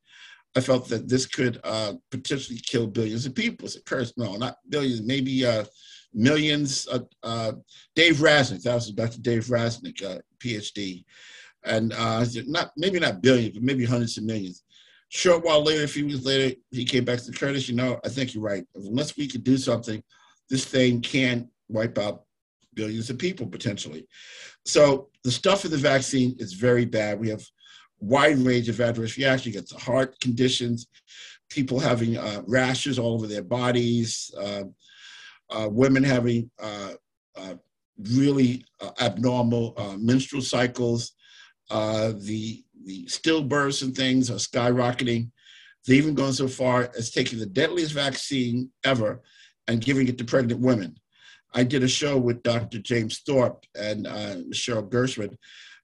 I felt that this could uh, potentially kill billions of people. It occurs, no, not billions, maybe uh, millions. Dave Rasnick, that was Dr. Dave Rasnick, PhD, and not maybe not billions, but maybe hundreds of millions. Short while later, a few weeks later, he came back to Curtis. You know, I think you're right. Unless we could do something, this thing can wipe out billions of people potentially. So the stuff in the vaccine is very bad. We have wide range of adverse reactions. You get the heart conditions, people having uh, rashes all over their bodies, uh, uh, women having uh, uh, really uh, abnormal menstrual cycles. the the stillbirths and things are skyrocketing. They've even gone so far as taking the deadliest vaccine ever and giving it to pregnant women. I did a show with Dr. James Thorp and Michelle Gershman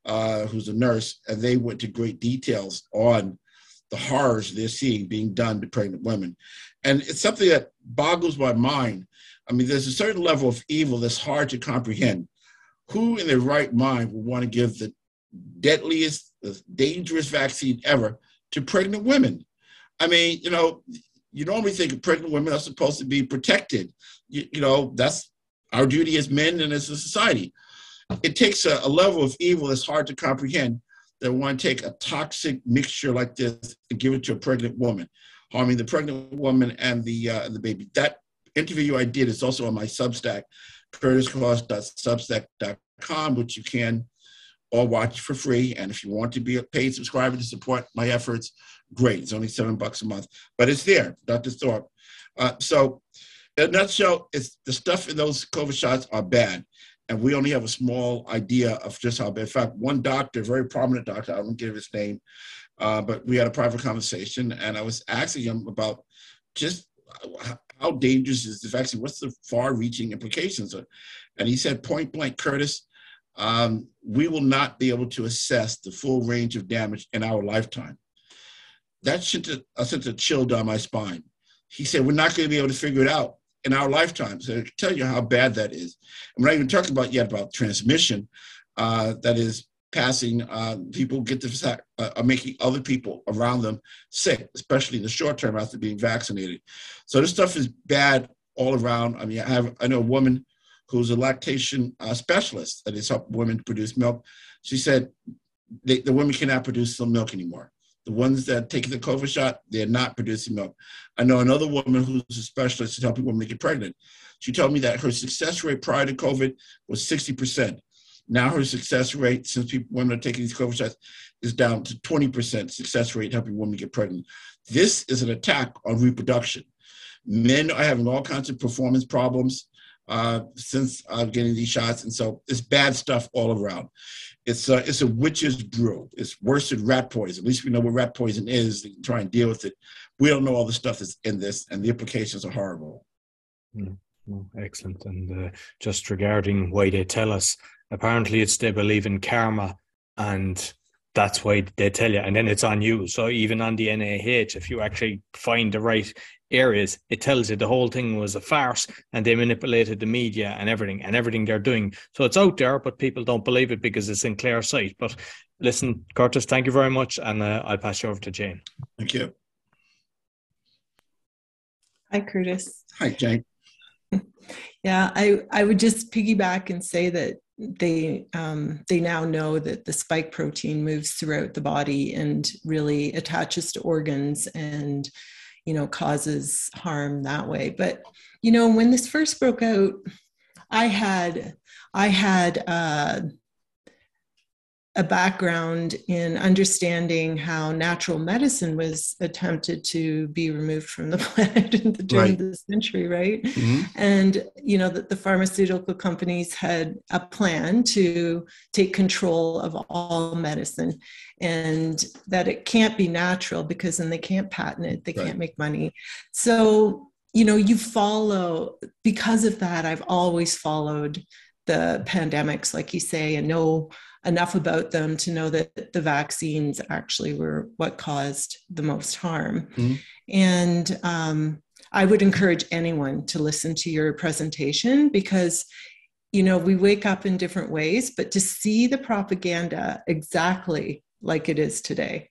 uh, who's a nurse, and they went to great details on the horrors they're seeing being done to pregnant women. And it's something that boggles my mind. I mean, there's a certain level of evil that's hard to comprehend. Who in their right mind would want to give the deadliest, dangerous vaccine ever to pregnant women? I mean, you know, you normally think pregnant women are supposed to be protected. You, you know, that's our duty as men and as a society it takes a, a level of evil that's hard to comprehend that want to take a toxic mixture like this and give it to a pregnant woman, harming the pregnant woman and the uh, the baby. That interview I did is also on my Substack, curtiscost.substack.com, which you can all watch for free. And if you want to be a paid subscriber to support my efforts, great. It's only seven bucks a month, but it's there, Dr. Thorp. Uh, so, in a nutshell, it's the stuff in those COVID shots are bad and we only have a small idea of just how bad. In fact, one doctor, very prominent doctor, I won't give his name, uh, but we had a private conversation, and I was asking him about just how dangerous is the vaccine? What's the far-reaching implications? And he said, point blank, Curtis, um, we will not be able to assess the full range of damage in our lifetime. That sent a, sent a chill down my spine. He said, we're not going to be able to figure it out in our lifetimes. So I tell you how bad that is. I'm not even talking about yet about transmission. Uh, that is passing uh, people get the uh, making other people around them sick, especially in the short term after being vaccinated. So this stuff is bad all around. I mean, I have I know a woman who's a lactation uh, specialist that is helping women produce milk. She said they, the women cannot produce some milk anymore. The ones that take the COVID shot, they're not producing milk. I know another woman who's a specialist in helping women get pregnant. She told me that her success rate prior to COVID was 60%. Now her success rate, since people, women are taking these COVID shots, is down to 20% success rate helping women get pregnant. This is an attack on reproduction. Men are having all kinds of performance problems uh, since uh, getting these shots, and so it's bad stuff all around. It's a, it's a witch's brew. It's worse than rat poison. At least we know what rat poison is and try and deal with it. We don't know all the stuff that's in this, and the implications are horrible. Mm, excellent. And uh, just regarding why they tell us, apparently it's they believe in karma, and that's why they tell you. And then it's on you. So even on the NIH, if you actually find the right areas, it tells you the whole thing was a farce and they manipulated the media and everything and everything they're doing. So it's out there, but people don't believe it because it's in clear sight. But listen, Curtis, thank you very much. And uh, I'll pass you over to Jane. Thank you. Hi, Curtis. Hi, Jane. [laughs] yeah, I, I would just piggyback and say that they um, they now know that the spike protein moves throughout the body and really attaches to organs and you know causes harm that way. But you know when this first broke out i had i had uh, a background in understanding how natural medicine was attempted to be removed from the [laughs] planet in the turn right. of the century, right? Mm-hmm. And you know that the pharmaceutical companies had a plan to take control of all medicine, and that it can't be natural because then they can't patent it, they right. can't make money. So you know you follow because of that. I've always followed the pandemics, like you say, and know enough about them to know that the vaccines actually were what caused the most harm. Mm-hmm. And um, I would encourage anyone to listen to your presentation because you know we wake up in different ways but to see the propaganda exactly like it is today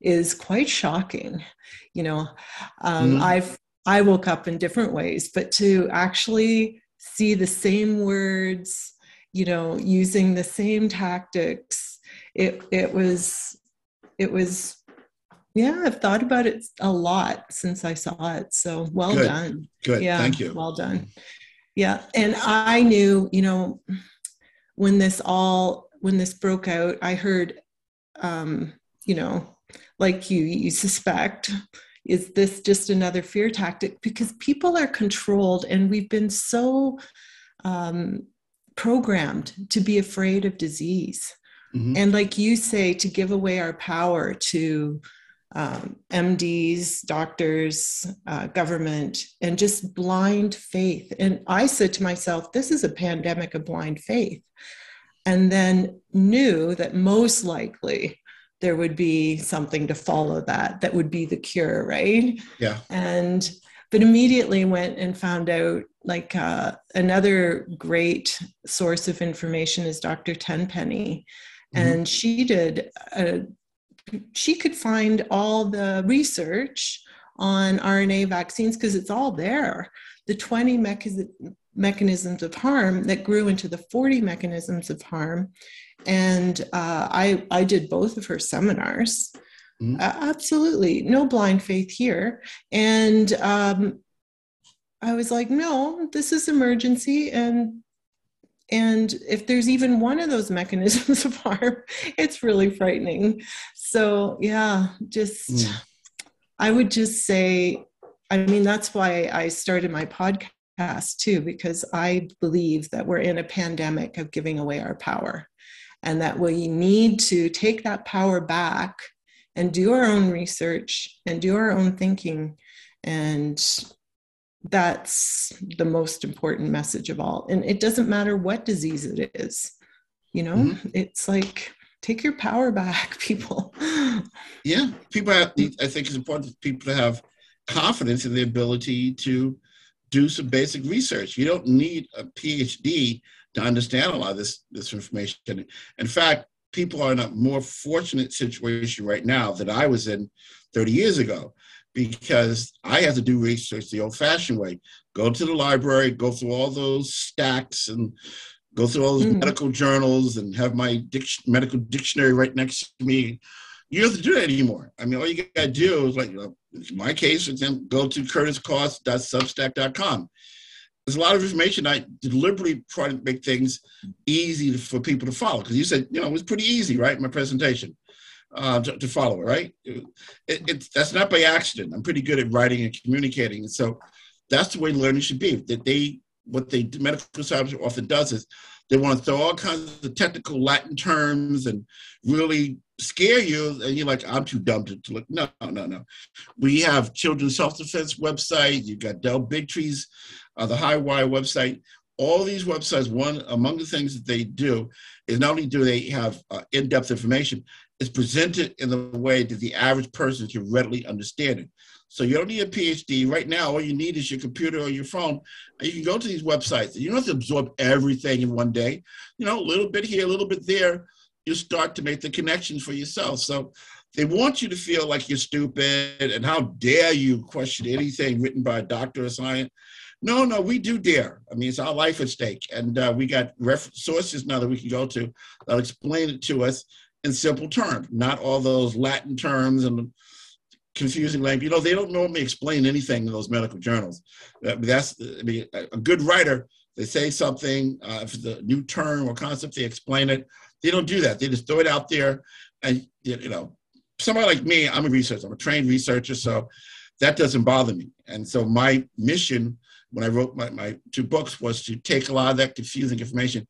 is quite shocking you know um, mm. i've i woke up in different ways but to actually see the same words you know using the same tactics. It it was it was yeah i've thought about it a lot since i saw it. So well good. done. Good. Yeah thank you. well done. Yeah and i knew you know when this all when this broke out i heard um you know like you you suspect is this just another fear tactic because people are controlled and we've been so um, programmed to be afraid of disease. Mm-hmm. And like you say, to give away our power to um, MDs, doctors, uh, government, and just blind faith. And I said to myself, this is a pandemic of blind faith. And then knew that most likely there would be something to follow that, that would be the cure, right? Yeah. And but immediately went and found out like uh, another great source of information is dr tenpenny mm-hmm. and she did a, she could find all the research on rna vaccines because it's all there the 20 mechanisms of harm that grew into the 40 mechanisms of harm and uh, I, I did both of her seminars Mm-hmm. Uh, absolutely, no blind faith here. And um, I was like, no, this is emergency, and and if there's even one of those [laughs] mechanisms of harm, it's really frightening. So yeah, just mm. I would just say, I mean, that's why I started my podcast too, because I believe that we're in a pandemic of giving away our power and that we need to take that power back and do our own research and do our own thinking. And that's the most important message of all. And it doesn't matter what disease it is, you know, mm-hmm. it's like, take your power back, [laughs] people. Yeah, people have, I think it's important for people to have confidence in the ability to do some basic research. You don't need a PhD to understand a lot of this, this information. In fact, people are in a more fortunate situation right now than I was in 30 years ago because I have to do research the old fashioned way go to the library, go through all those stacks and go through all those mm. medical journals and have my dic- medical dictionary right next to me. You don't have to do that anymore. I mean, all you got to do is like, you know, in my case, for example, go to curtiscost.substack.com there's a lot of information. I deliberately try to make things easy for people to follow because you said you know it was pretty easy, right? My presentation uh, to, to, follow, right? It, it, that's not by accident. I'm pretty good at writing and communicating, and so that's the way learning should be. That they what they medical science often does is they want to throw all kinds of technical Latin terms and really scare you, and you're like, I'm too dumb to, to look. No, no, no. We have Children's Health Defense website. You've got Del Bigtree's uh, the Highwire website. All these websites, one among the things that they do is not only do they have uh, in-depth information, it's presented in the way that the average person can readily understand it. So you don't need a PhD. Right now, all you need is your computer or your phone. And you can go to these websites. You don't have to absorb everything in one day. You know, a little bit here, a little bit there. You start to make the connections for yourself. So they want you to feel like you're stupid and how dare you question anything written by a doctor of science. No, no, we do dare. I mean, it's our life at stake. And uh, we got ref- sources now that we can go to that'll explain it to us in simple terms, not all those Latin terms and confusing language. You know, they don't normally explain anything in those medical journals. That's, I mean, a good writer, they say something, uh, if it's a new term or concept, they explain it. They don't do that. They just throw it out there and, you know, somebody like me, I'm a researcher, I'm a trained researcher, so that doesn't bother me. And so my mission when I wrote my, my two books was to take a lot of that confusing information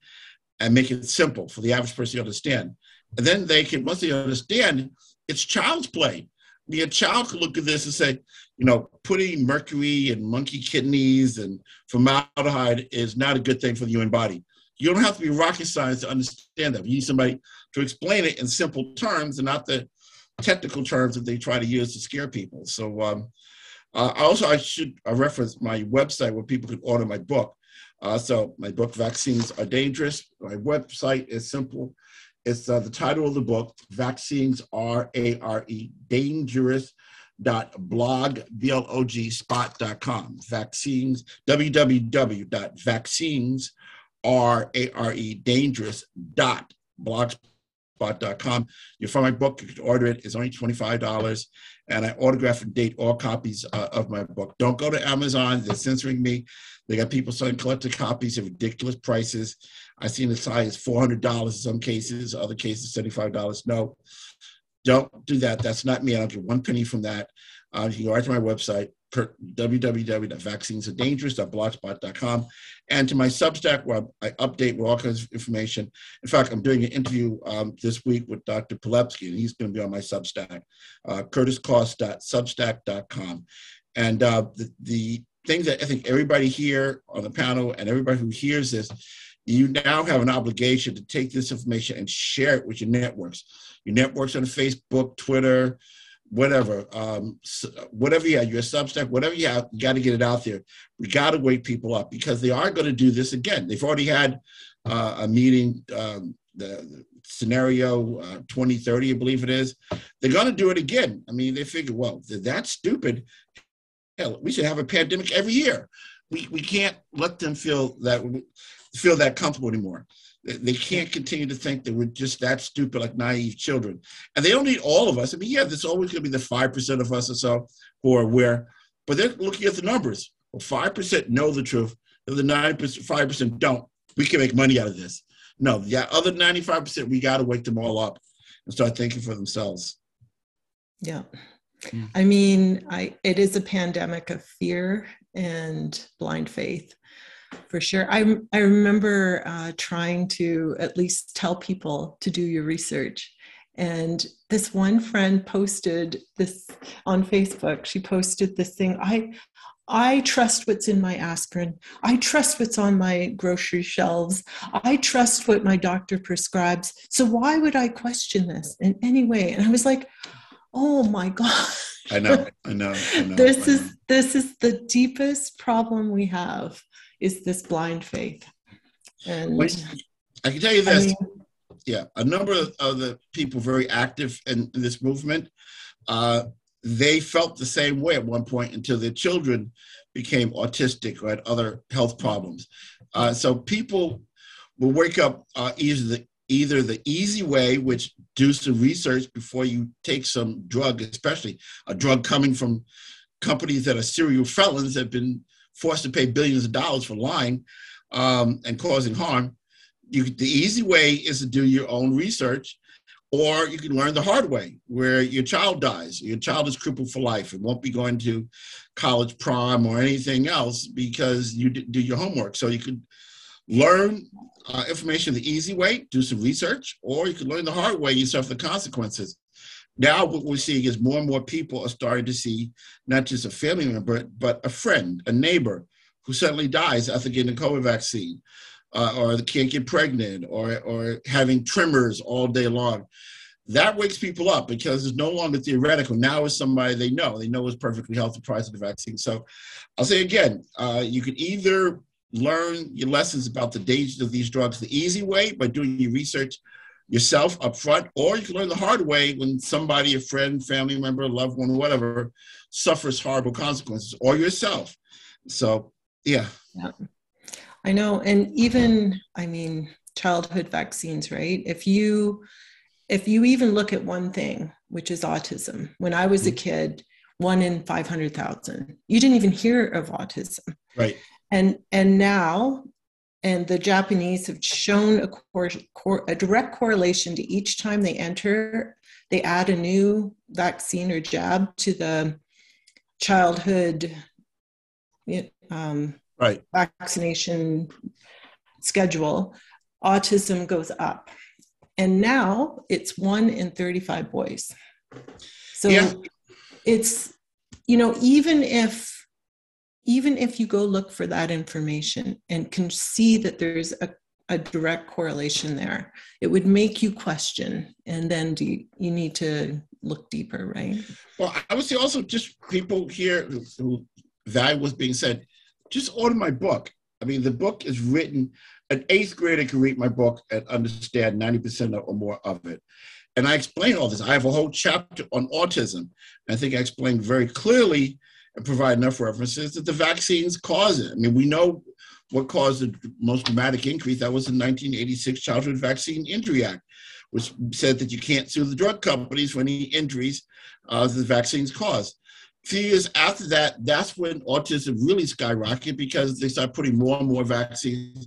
and make it simple for the average person to understand. And then they can, once they understand, it's child's play. I mean, a child could look at this and say, you know, putting mercury in monkey kidneys and formaldehyde is not a good thing for the human body. You don't have to be rocket science to understand that. You need somebody to explain it in simple terms and not the technical terms that they try to use to scare people. So um, uh, also, I should reference my website where people can order my book. Uh, so my book, Vaccines Are Dangerous. My website is simple. It's uh, the title of the book, Vaccines Are A-R-E, Dangerous dot blog b-l-o-g spot.com vaccines www.vaccines r a-r-e dangerous dot blogspot spot.com. You find my book, you can order it. It's only $25. And I autograph and date all copies uh, of my book. Don't go to Amazon. They're censoring me. They got people selling collector copies at ridiculous prices. I've seen as high as $400 in some cases, other cases, $75. No, don't do that. That's not me. I don't get one penny from that. Uh, you can go right to my website, www.vaccinesaredangerous.blogspot.com, and to my Substack where I update with all kinds of information. In fact, I'm doing an interview um, this week with Dr. Palevsky, and he's going to be on my Substack, uh, curtiscost.substack.com. And uh, the, the thing that I think everybody here on the panel and everybody who hears this, you now have an obligation to take this information and share it with your networks. Your networks on Facebook, Twitter, whatever, um, whatever you have, your Substack, whatever you have, you got to get it out there. We got to wake people up because they are going to do this again. They've already had uh, a meeting, um, the, scenario uh, 2030, I believe it is. They're going to do it again. I mean, they figure, well, that's stupid. Hell, we should have a pandemic every year. We, we can't let them feel that feel that comfortable anymore. They can't continue to think that we're just that stupid, like naive children. And they don't need all of us. I mean, yeah, there's always going to be the 5% of us or so who are aware, but they're looking at the numbers. Well, 5% know the truth, and the 9%, 5% don't. We can make money out of this. No, the other 95%, we got to wake them all up and start thinking for themselves. Yeah. Mm. I mean, I it is a pandemic of fear and blind faith for sure. I, I remember uh, trying to at least tell people to do your research. And this one friend posted this on Facebook. She posted this thing. I, I trust what's in my aspirin. I trust what's on my grocery shelves. I trust what my doctor prescribes. So why would I question this in any way? And I was like, oh my [laughs] God. I know, I know. I know this I know. is this is the deepest problem we have is this blind faith. And I can tell you this. I mean, yeah, a number of, the people very active in, in this movement, uh, they felt the same way at one point until their children became autistic or had other health problems. Uh, so people will wake up uh, either the either the easy way, which do some research before you take some drug, especially a drug coming from companies that are serial felons have been forced to pay billions of dollars for lying um, and causing harm. You, the easy way is to do your own research, or you can learn the hard way, where your child dies, your child is crippled for life and won't be going to college prom or anything else because you do your homework. So you could learn uh, information the easy way, do some research, or you can learn the hard way, you suffer the consequences now what we're seeing is more and more people are starting to see not just a family member, but a friend, a neighbor who suddenly dies after getting a COVID vaccine, uh, or can't get pregnant, or, or having tremors all day long. That wakes people up because it's no longer theoretical. Now it's somebody they know. They know is perfectly healthy prior to the vaccine. So I'll say again, uh, you can either learn your lessons about the dangers of these drugs the easy way by doing your research yourself up front, or you can learn the hard way when somebody, a friend, family member, loved one, whatever, suffers horrible consequences, or yourself. So, yeah. Yeah. I know. And even, I mean, childhood vaccines, right? If you, if you even look at one thing, which is autism, when I was a mm-hmm. kid, one in 500,000, you didn't even hear of autism. Right. And, and now and the Japanese have shown a, cor- cor- a, direct correlation to each time they enter, they add a new vaccine or jab to the childhood um, right. vaccination schedule. Autism goes up, and now it's one in 35 boys. So yeah. it's you know even if even if you go look for that information and can see that there's a, a direct correlation there, it would make you question. And then do you, you need to look deeper, right? Well, I would say also just people here who value was being said, just order my book. I mean, the book is written, an eighth grader can read my book and understand 90% or more of it. And I explain all this. I have a whole chapter on autism. I think I explained very clearly and provide enough references that the vaccines cause it. I mean, we know what caused the most dramatic increase. That was the 1986 Childhood Vaccine Injury Act, which said that you can't sue the drug companies for any injuries uh, the vaccines cause. A few years after that, that's when autism really skyrocketed because they started putting more and more vaccines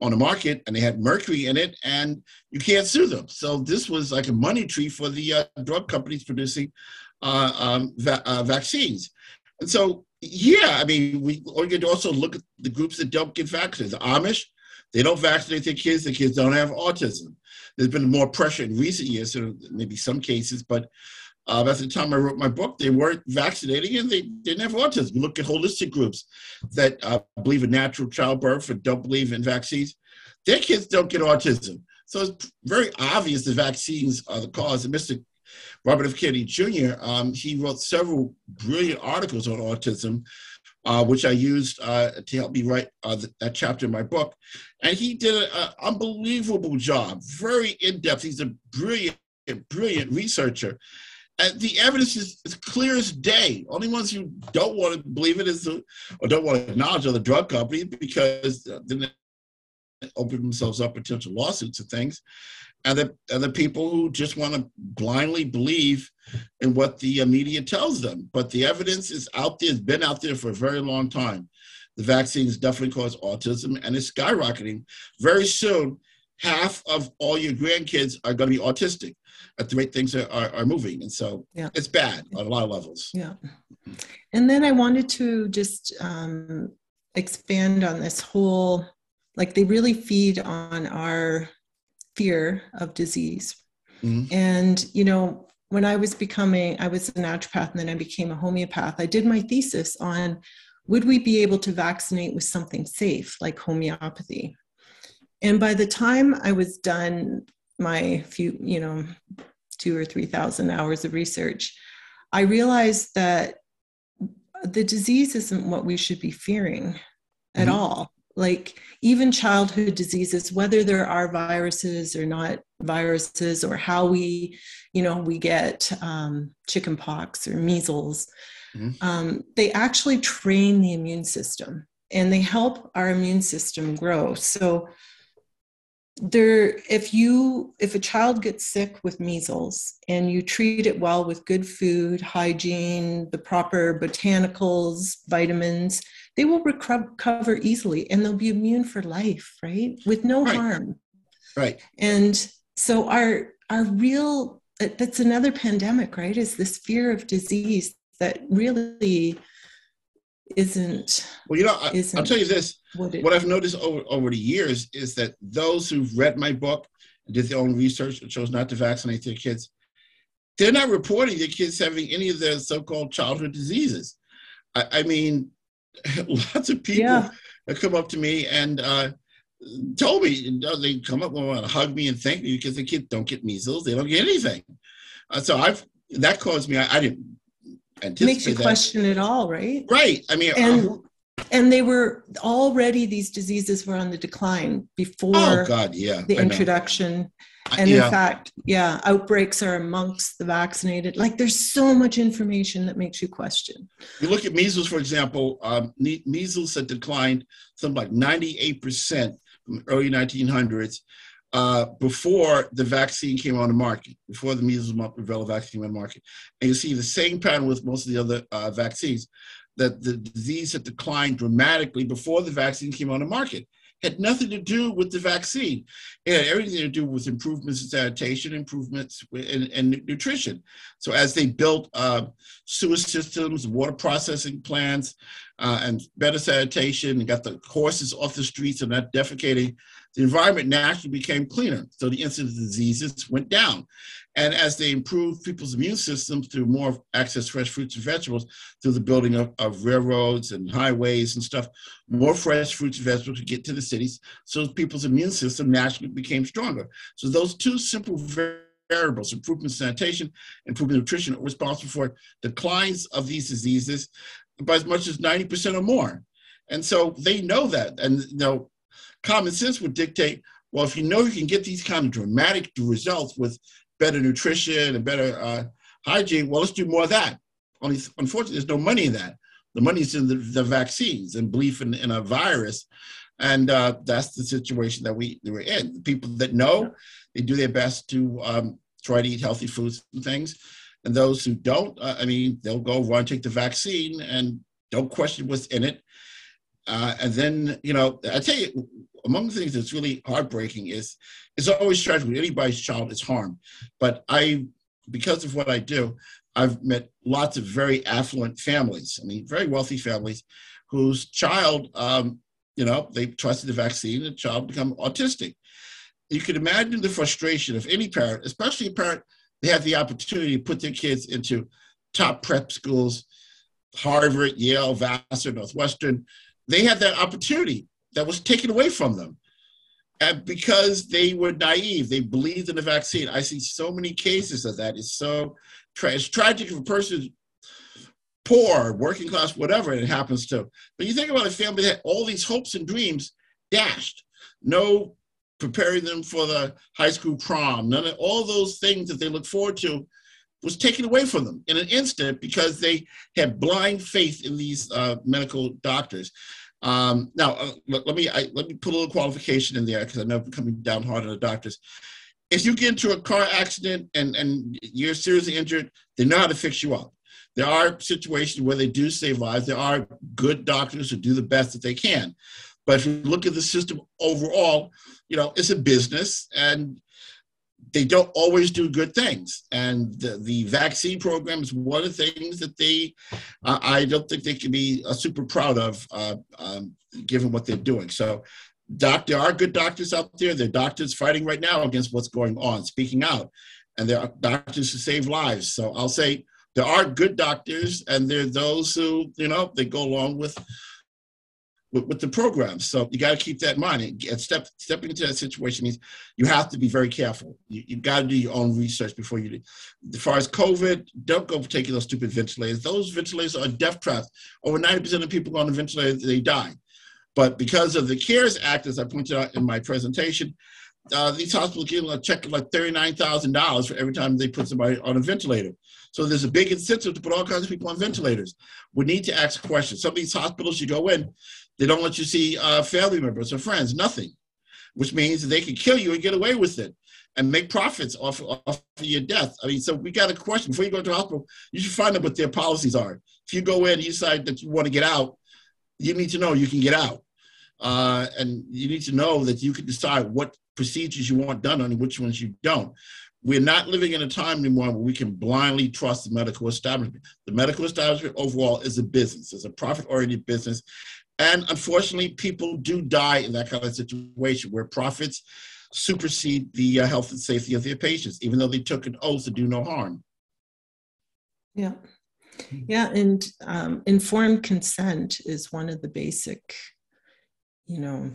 on the market and they had mercury in it and you can't sue them. So this was like a money tree for the uh, drug companies producing uh, um, va- uh, vaccines. And so, yeah, I mean, we or also look at the groups that don't get vaccinated. The Amish, they don't vaccinate their kids. The kids don't have autism. There's been more pressure in recent years, so maybe some cases, but uh, at the time I wrote my book, they weren't vaccinating and they didn't have autism. Look at holistic groups that uh, believe in natural childbirth and don't believe in vaccines. Their kids don't get autism. So it's very obvious the vaccines are the cause. And Mr. Robert F. Kennedy Jr., um, he wrote several brilliant articles on autism, uh, which I used uh, to help me write uh, that chapter in my book. And he did an unbelievable job, very in depth. He's a brilliant, brilliant researcher. And the evidence is, is clear as day. Only ones who don't want to believe it is the, or don't want to acknowledge are the drug companies because uh, then they open themselves up potential lawsuits and things and the, and the people who just want to blindly believe in what the uh, media tells them. But the evidence is out there, it's been out there for a very long time. The vaccines definitely cause autism and it's skyrocketing. Very soon, half of all your grandkids are going to be autistic at the rate things are, are, are moving. And so yeah. it's bad on a lot of levels. Yeah. And then I wanted to just um, expand on this whole like they really feed on our fear of disease. Mm-hmm. And, you know, when I was becoming, I was a naturopath and then I became a homeopath, I did my thesis on would we be able to vaccinate with something safe like homeopathy? And by the time I was done my few, you know, two or 3,000 hours of research, I realized that the disease isn't what we should be fearing at mm-hmm. all like even childhood diseases whether there are viruses or not viruses or how we you know we get um, chicken pox or measles mm-hmm. um, they actually train the immune system and they help our immune system grow so there if you if a child gets sick with measles and you treat it well with good food hygiene the proper botanicals vitamins they will recover easily and they'll be immune for life, right? With no right. harm. Right. And so our our real that's another pandemic, right? Is this fear of disease that really isn't well you know I, will tell you this what, what, i've noticed over, over the years is that those who've read my book and did their own research and chose not to vaccinate their kids they're not reporting their kids having any of their so-called childhood diseases i, I mean [laughs] lots of people yeah. come up to me and uh, told me they come up and want to hug me and thank me because the kids don't get measles, they don't get anything. Uh, so I've that caused me. I, I didn't anticipate makes you that. question it all, right? Right. I mean, and uh, and they were already these diseases were on the decline before. Oh God, yeah, the I introduction. Know. And yeah. in fact yeah outbreaks are amongst the vaccinated like there's so much information that makes you question you look at measles for example um, measles had declined something like 98% from early 1900s uh, before the vaccine came on the market, before the measles rubella vaccine came on the market. And you see the same pattern with most of the other uh, vaccines, that the disease had declined dramatically before the vaccine came on the market had nothing to do with the vaccine. It had everything to do with improvements in sanitation, improvements in, in nutrition. So as they built uh, sewer systems, water processing plants, uh, and better sanitation, and got the horses off the streets and not defecating, the environment naturally became cleaner. So the incidence of diseases went down. And as they improved people's immune systems through more access to fresh fruits and vegetables, through the building of, of railroads and highways and stuff, more fresh fruits and vegetables could get to the cities. So people's immune system naturally became stronger. So those two simple variables, improvement in sanitation, improvement in nutrition, are responsible for declines of these diseases by as much as 90% or more. And so they know that. And you know, common sense would dictate well, if you know you can get these kind of dramatic results with better nutrition and better uh, hygiene, well, let's do more of that. Only, unfortunately, there's no money in that. The money's in the, the vaccines and belief in, in a virus. And uh, that's the situation that we, we're in. The people that know, they do their best to um, try to eat healthy foods and things. And those who don't, uh, I mean, they'll go run, take the vaccine and don't question what's in it. Uh, and then, you know, I tell you, among the things that's really heartbreaking is it's always tragic when anybody's child is harmed. But I, because of what I do, I've met lots of very affluent families. I mean, very wealthy families whose child, um, you know, they trusted the vaccine, and the child become autistic. You can imagine the frustration of any parent, especially a parent they have the opportunity to put their kids into top prep schools, Harvard, Yale, Vassar, Northwestern. They had that opportunity that was taken away from them. Because they were naive, they believed in the vaccine. I see so many cases of that. It's so tra- it's tragic if a person poor, working class, whatever it happens to. But you think about a family that had all these hopes and dreams dashed. No preparing them for the high school prom, none of all those things that they look forward to was taken away from them in an instant because they had blind faith in these uh, medical doctors. Um, now, uh, let, me I, let me put a little qualification in there because I know I'm coming down hard on the doctors. If you get into a car accident and, and you're seriously injured, they know how to fix you up. There are situations where they do save lives. There are good doctors who do the best that they can. But if you look at the system overall, you know, it's a business and they don't always do good things. And the, the vaccine program is one of the things that they, uh, I don't think they can be uh, super proud of, uh, um, given what they're doing. So, doc, there are good doctors out there. There are doctors fighting right now against what's going on, speaking out. And there are doctors who save lives. So I'll say there are good doctors, and there are those who, you know, they go along with with, with the program. So you got to keep that in mind. And step stepping into that situation means you have to be very careful. You, you got to do your own research before you do. As far as COVID, don't go taking those stupid ventilators. Those ventilators are death traps. Over 90% of people on the ventilator, they die. But because of the CARES Act, as I pointed out in my presentation, uh, these hospitals get a check of like $39,000 for every time they put somebody on a ventilator. So there's a big incentive to put all kinds of people on ventilators. We need to ask questions. Some of these hospitals, you go in, they don't let you see uh, family members or friends, nothing, which means they can kill you and get away with it and make profits off, off of your death. I mean, so we got a question before you go to hospital, you should find out what their policies are. If you go in and you decide that you want to get out, you need to know you can get out. Uh, and you need to know that you can decide what procedures you want done and which ones you don't. We're not living in a time anymore where we can blindly trust the medical establishment. The medical establishment overall is a business, it's a profit oriented business. And unfortunately, people do die in that kind of situation where profits supersede the uh, health and safety of their patients, even though they took an oath to do no harm. Yeah. Yeah. And um, informed consent is one of the basic, you know,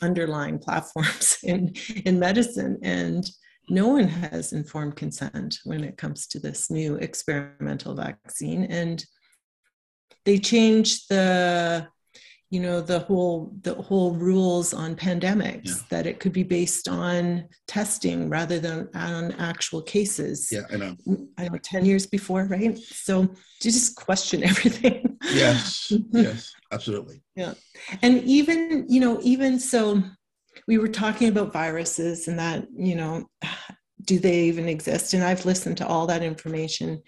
underlying platforms [laughs] in, in medicine. And no one has informed consent when it comes to this new experimental vaccine. And they changed the you know the whole the whole rules on pandemics yeah. that it could be based on testing rather than on actual cases. Yeah i know. Mm, I know 10 years before right? So you just question [laughs] everything. Yes [laughs] yes absolutely. Yeah. And even you know even so we were talking about viruses and that you know [sighs] do they even exist? And i've listened to all that information.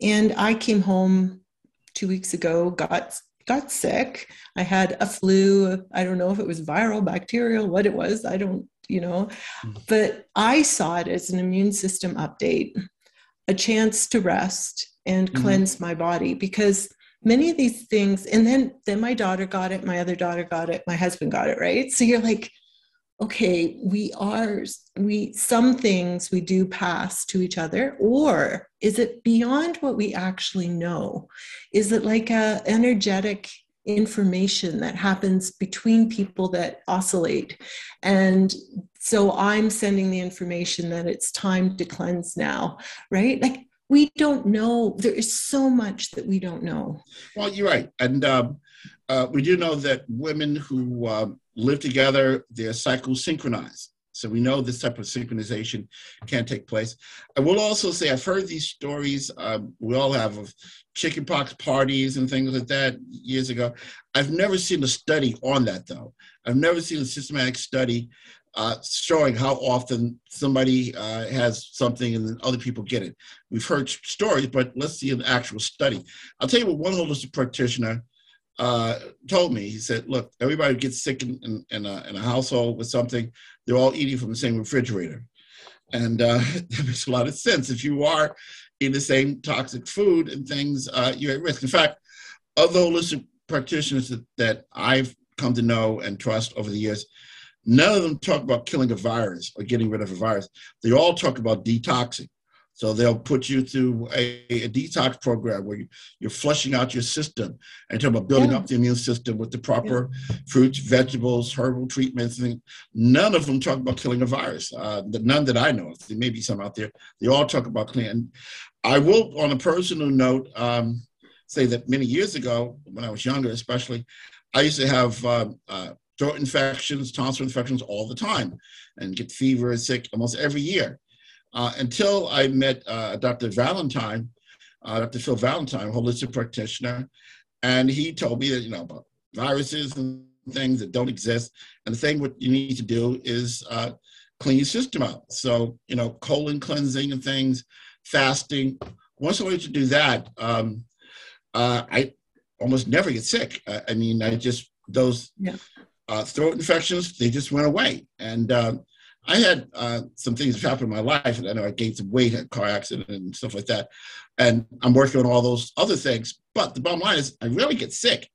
And i came home two weeks ago got got sick. I had a flu. I don't know if it was viral, bacterial, what it was. I don't, you know, mm. but I saw it as an immune system update, a chance to rest and mm-hmm. cleanse my body because many of these things and then then my daughter got it my other daughter got it my husband got it right so you're like okay we are we some things we do pass to each other or is it beyond what we actually know? Is it like a energetic information that happens between people that oscillate? And so i'm sending the information that it's time to cleanse now right? Like we don't know there is so much that we don't know. Well you're right and um, uh, we do know that women who um, live together, their cycles synchronize. So we know this type of synchronization can take place. I will also say I've heard these stories. Um, we all have of chickenpox parties and things like that years ago. I've never seen a study on that though. I've never seen a systematic study uh, showing how often somebody uh, has something and then other people get it. We've heard stories, but let's see an actual study. I'll tell you what one holistic practitioner uh, told me, he said, look, everybody gets sick in, in, in, a, in a household with something, they're all eating from the same refrigerator. And uh, [laughs] that makes a lot of sense. If you are eating the same toxic food and things, uh, you're at risk. In fact, of the holistic practitioners that, that I've come to know and trust over the years, none of them talk about killing a virus or getting rid of a virus. They all talk about detoxing. So they'll put you through a, a detox program where you, are flushing out your system and talk about building yeah. up the immune system with the proper yeah. fruits, vegetables, herbal treatments. And none of them talk about killing a virus. Uh, none that I know of. There may be some out there. They all talk about clean. I will, on a personal note, um, say that many years ago, when I was younger, especially, I used to have uh, uh, throat infections, tonsil infections all the time, and get fever and sick almost every year uh, until I met uh, Dr. Valentine, uh, Dr. Phil Valentine, holistic practitioner, and he told me that you know about viruses and things that don't exist, and the thing what you need to do is uh, clean your system out. So you know, colon cleansing and things, fasting. Once I learned to do that, um, uh, I almost never get sick. I mean, I just those yeah. Uh, throat infections they just went away, and I had uh, some things happen in my life, and I know I gained some weight, had car accident and stuff like that, and I'm working on all those other things. But the bottom line is, I really get sick.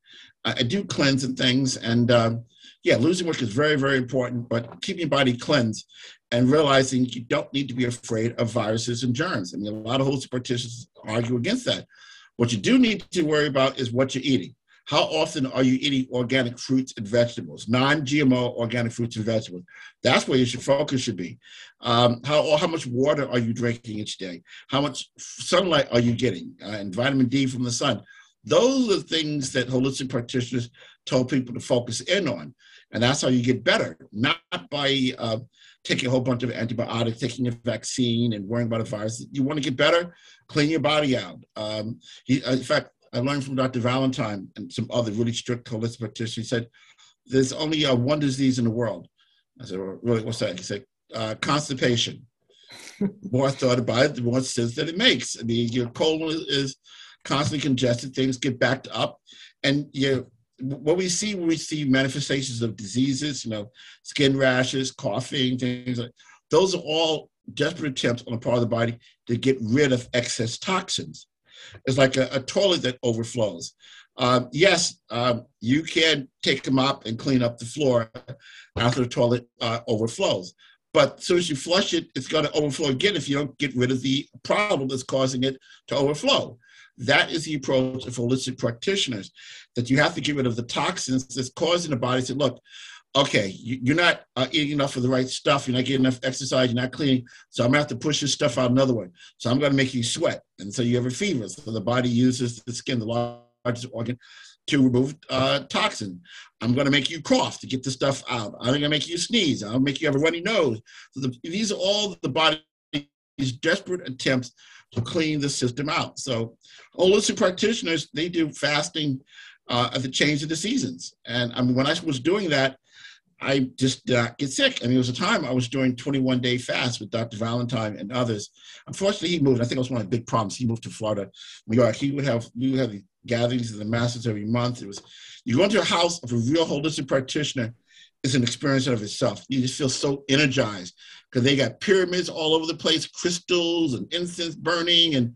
I, I do cleanse and things, and um, yeah, losing weight is very, very important. But keeping your body cleansed and realizing you don't need to be afraid of viruses and germs. I mean, a lot of holistic practitioners argue against that. What you do need to worry about is what you're eating how often are you eating organic fruits and vegetables, non-GMO organic fruits and vegetables? That's where your focus should be. Um, how how much water are you drinking each day? How much sunlight are you getting uh, and vitamin D from the sun? Those are things that holistic practitioners told people to focus in on, and that's how you get better, not by uh, taking a whole bunch of antibiotics, taking a vaccine, and worrying about a virus. You want to get better, clean your body out. Um, in fact, I learned from Dr. Valentine and some other really strict holistic practitioners. He said, there's only uh, one disease in the world. I said, well, really, what's that? He said, uh, constipation. the more I thought about it, the more sense that it makes. I mean, your colon is constantly congested, things get backed up, and you what we see when we see manifestations of diseases, you know, skin rashes, coughing, things like those are all desperate attempts on the part of the body to get rid of excess toxins is like a, a toilet that overflows. Um, yes, um, you can take them up and clean up the floor after the toilet uh, overflows. But as soon as you flush it, it's going to overflow again if you don't get rid of the problem that's causing it to overflow. That is the approach of holistic practitioners, that you have to get rid of the toxins that's causing the body to look, okay, you're not uh, eating enough of the right stuff, you're not getting enough exercise, you're not cleaning, so I'm gonna have to push this stuff out another way. So I'm gonna make you sweat, and so you have a fever. So the body uses the skin, the largest organ, to remove uh, toxin. I'm going to make you cough to get the stuff out. I'm going to make you sneeze. I'll make you have a runny nose. So the, these are all the body's desperate attempts to clean the system out. So holistic practitioners, they do fasting uh, at the change of the seasons. And I mean, when I was doing that, I just uh, get sick. I mean, it was a time I was doing 21 day fast with Dr. Valentine and others. Unfortunately, he moved. I think it was one of the big problems. He moved to Florida, New York. He would have we would have the gatherings of the masters every month. It was you go into a house of a real holistic practitioner. It's an experience of itself. You just feel so energized because they got pyramids all over the place, crystals and incense burning, and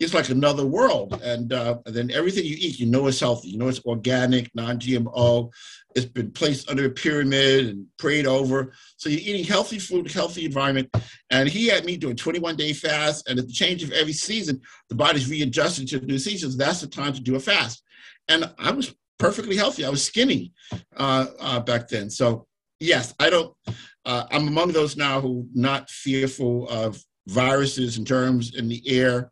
it's like another world. And, uh, and then everything you eat, you know it's healthy. You know it's organic, non-GMO. It's been placed under a pyramid and prayed over. So you're eating healthy food, healthy environment. And he had me doing 21 day fast. And at the change of every season, the body's readjusting to the new seasons. That's the time to do a fast. And I was perfectly healthy. I was skinny uh, uh, back then. So yes, I don't. Uh, I'm among those now who not fearful of viruses and germs in the air.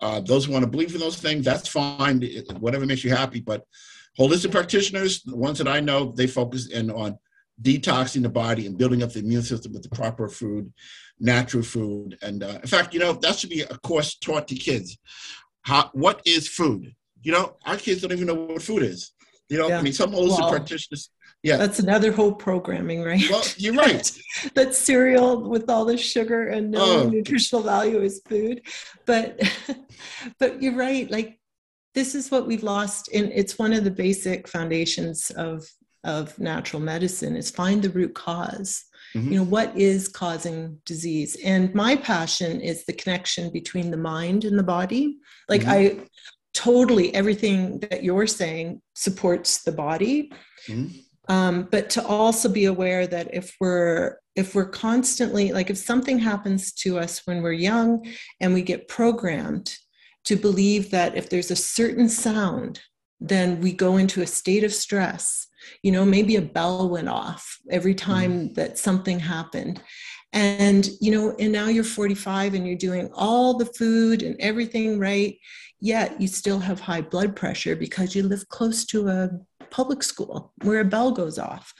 Uh, those who want to believe in those things, that's fine. Whatever makes you happy. But holistic practitioners, the ones that I know, they focus in on detoxing the body and building up the immune system with the proper food, natural food. And uh, in fact, you know, that should be a course taught to kids. How, what is food? You know, our kids don't even know what food is. You know, yeah. I mean, some holistic well, practitioners yeah. That's another whole programming right? Well you're right. [laughs] That cereal with all the sugar and no oh. nutritional value is food. But [laughs] but you're right like this is what we've lost and it's one of the basic foundations of of natural medicine is find the root because mm-hmm. you know what is causing disease? And my passion is the connection between the mind and the body. Like mm-hmm. i totally everything that you're saying supports the body. Mm-hmm um, but to also be aware that if we're if we're constantly like if something happens to us when we're young and we get programmed to believe that if there's a certain sound then we go into a state of stress you know maybe a bell went off every mm-hmm. time that something happened and you know and now you're 45 and you're doing all the food and everything right yet you still have high blood pressure because you live close to a public school where a bell goes off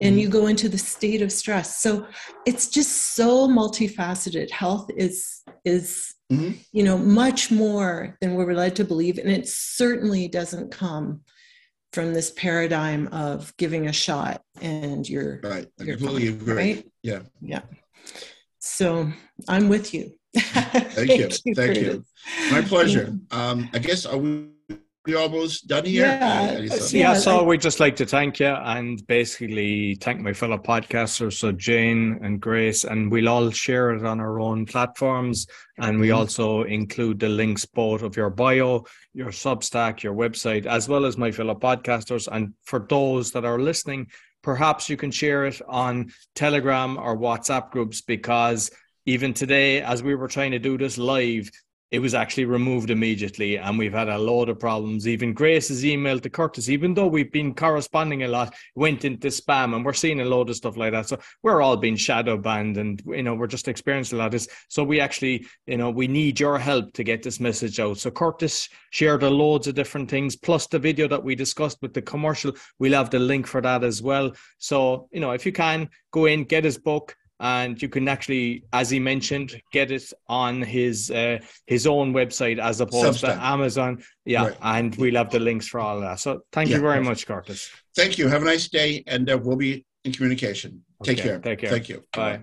and you mm-hmm. go into the state of stress. So it's just so multifaceted. Health is is mm-hmm. you know much more than we're led to believe. And it certainly doesn't come from this paradigm of giving a shot and you're right. I you're completely fine, agree. right? Yeah. Yeah. So i'm with you. [laughs] Thank, thank, you, you thank you. my pleasure. Um i guess are we we almost done here? Yeah, yeah, yeah so we'd just like to thank you and basically thank my fellow podcasters, so Jane and Grace, and we'll all share it on our own platforms. And we mm-hmm. also include the links both of your bio, your Substack, your website, as well as my fellow podcasters. And for those that are listening, perhaps you can share it on Telegram or WhatsApp groups because even today, as we were trying to do this live, it was actually removed immediately and we've had a load of problems. Even grace's email to curtis even though we've been corresponding a lot went into spam and we're seeing a load of stuff like that. So we're all being shadow banned and you know we're just experiencing a lot of this. So we actually you know we need your help to get this message out. So curtis shared a loads of different things plus the video that we discussed with the commercial. We'll have the link for that as well. So you know if you can go in get his book and you can actually, as he mentioned, get it on his uh, his own website as opposed Substack. to Amazon. Yeah, right. and we'll have the links for all that. So thank yeah. you very much, Curtis. Thank you. Have a nice day, and uh, we'll be in communication. Okay. Take care. Take care. Thank you. Bye.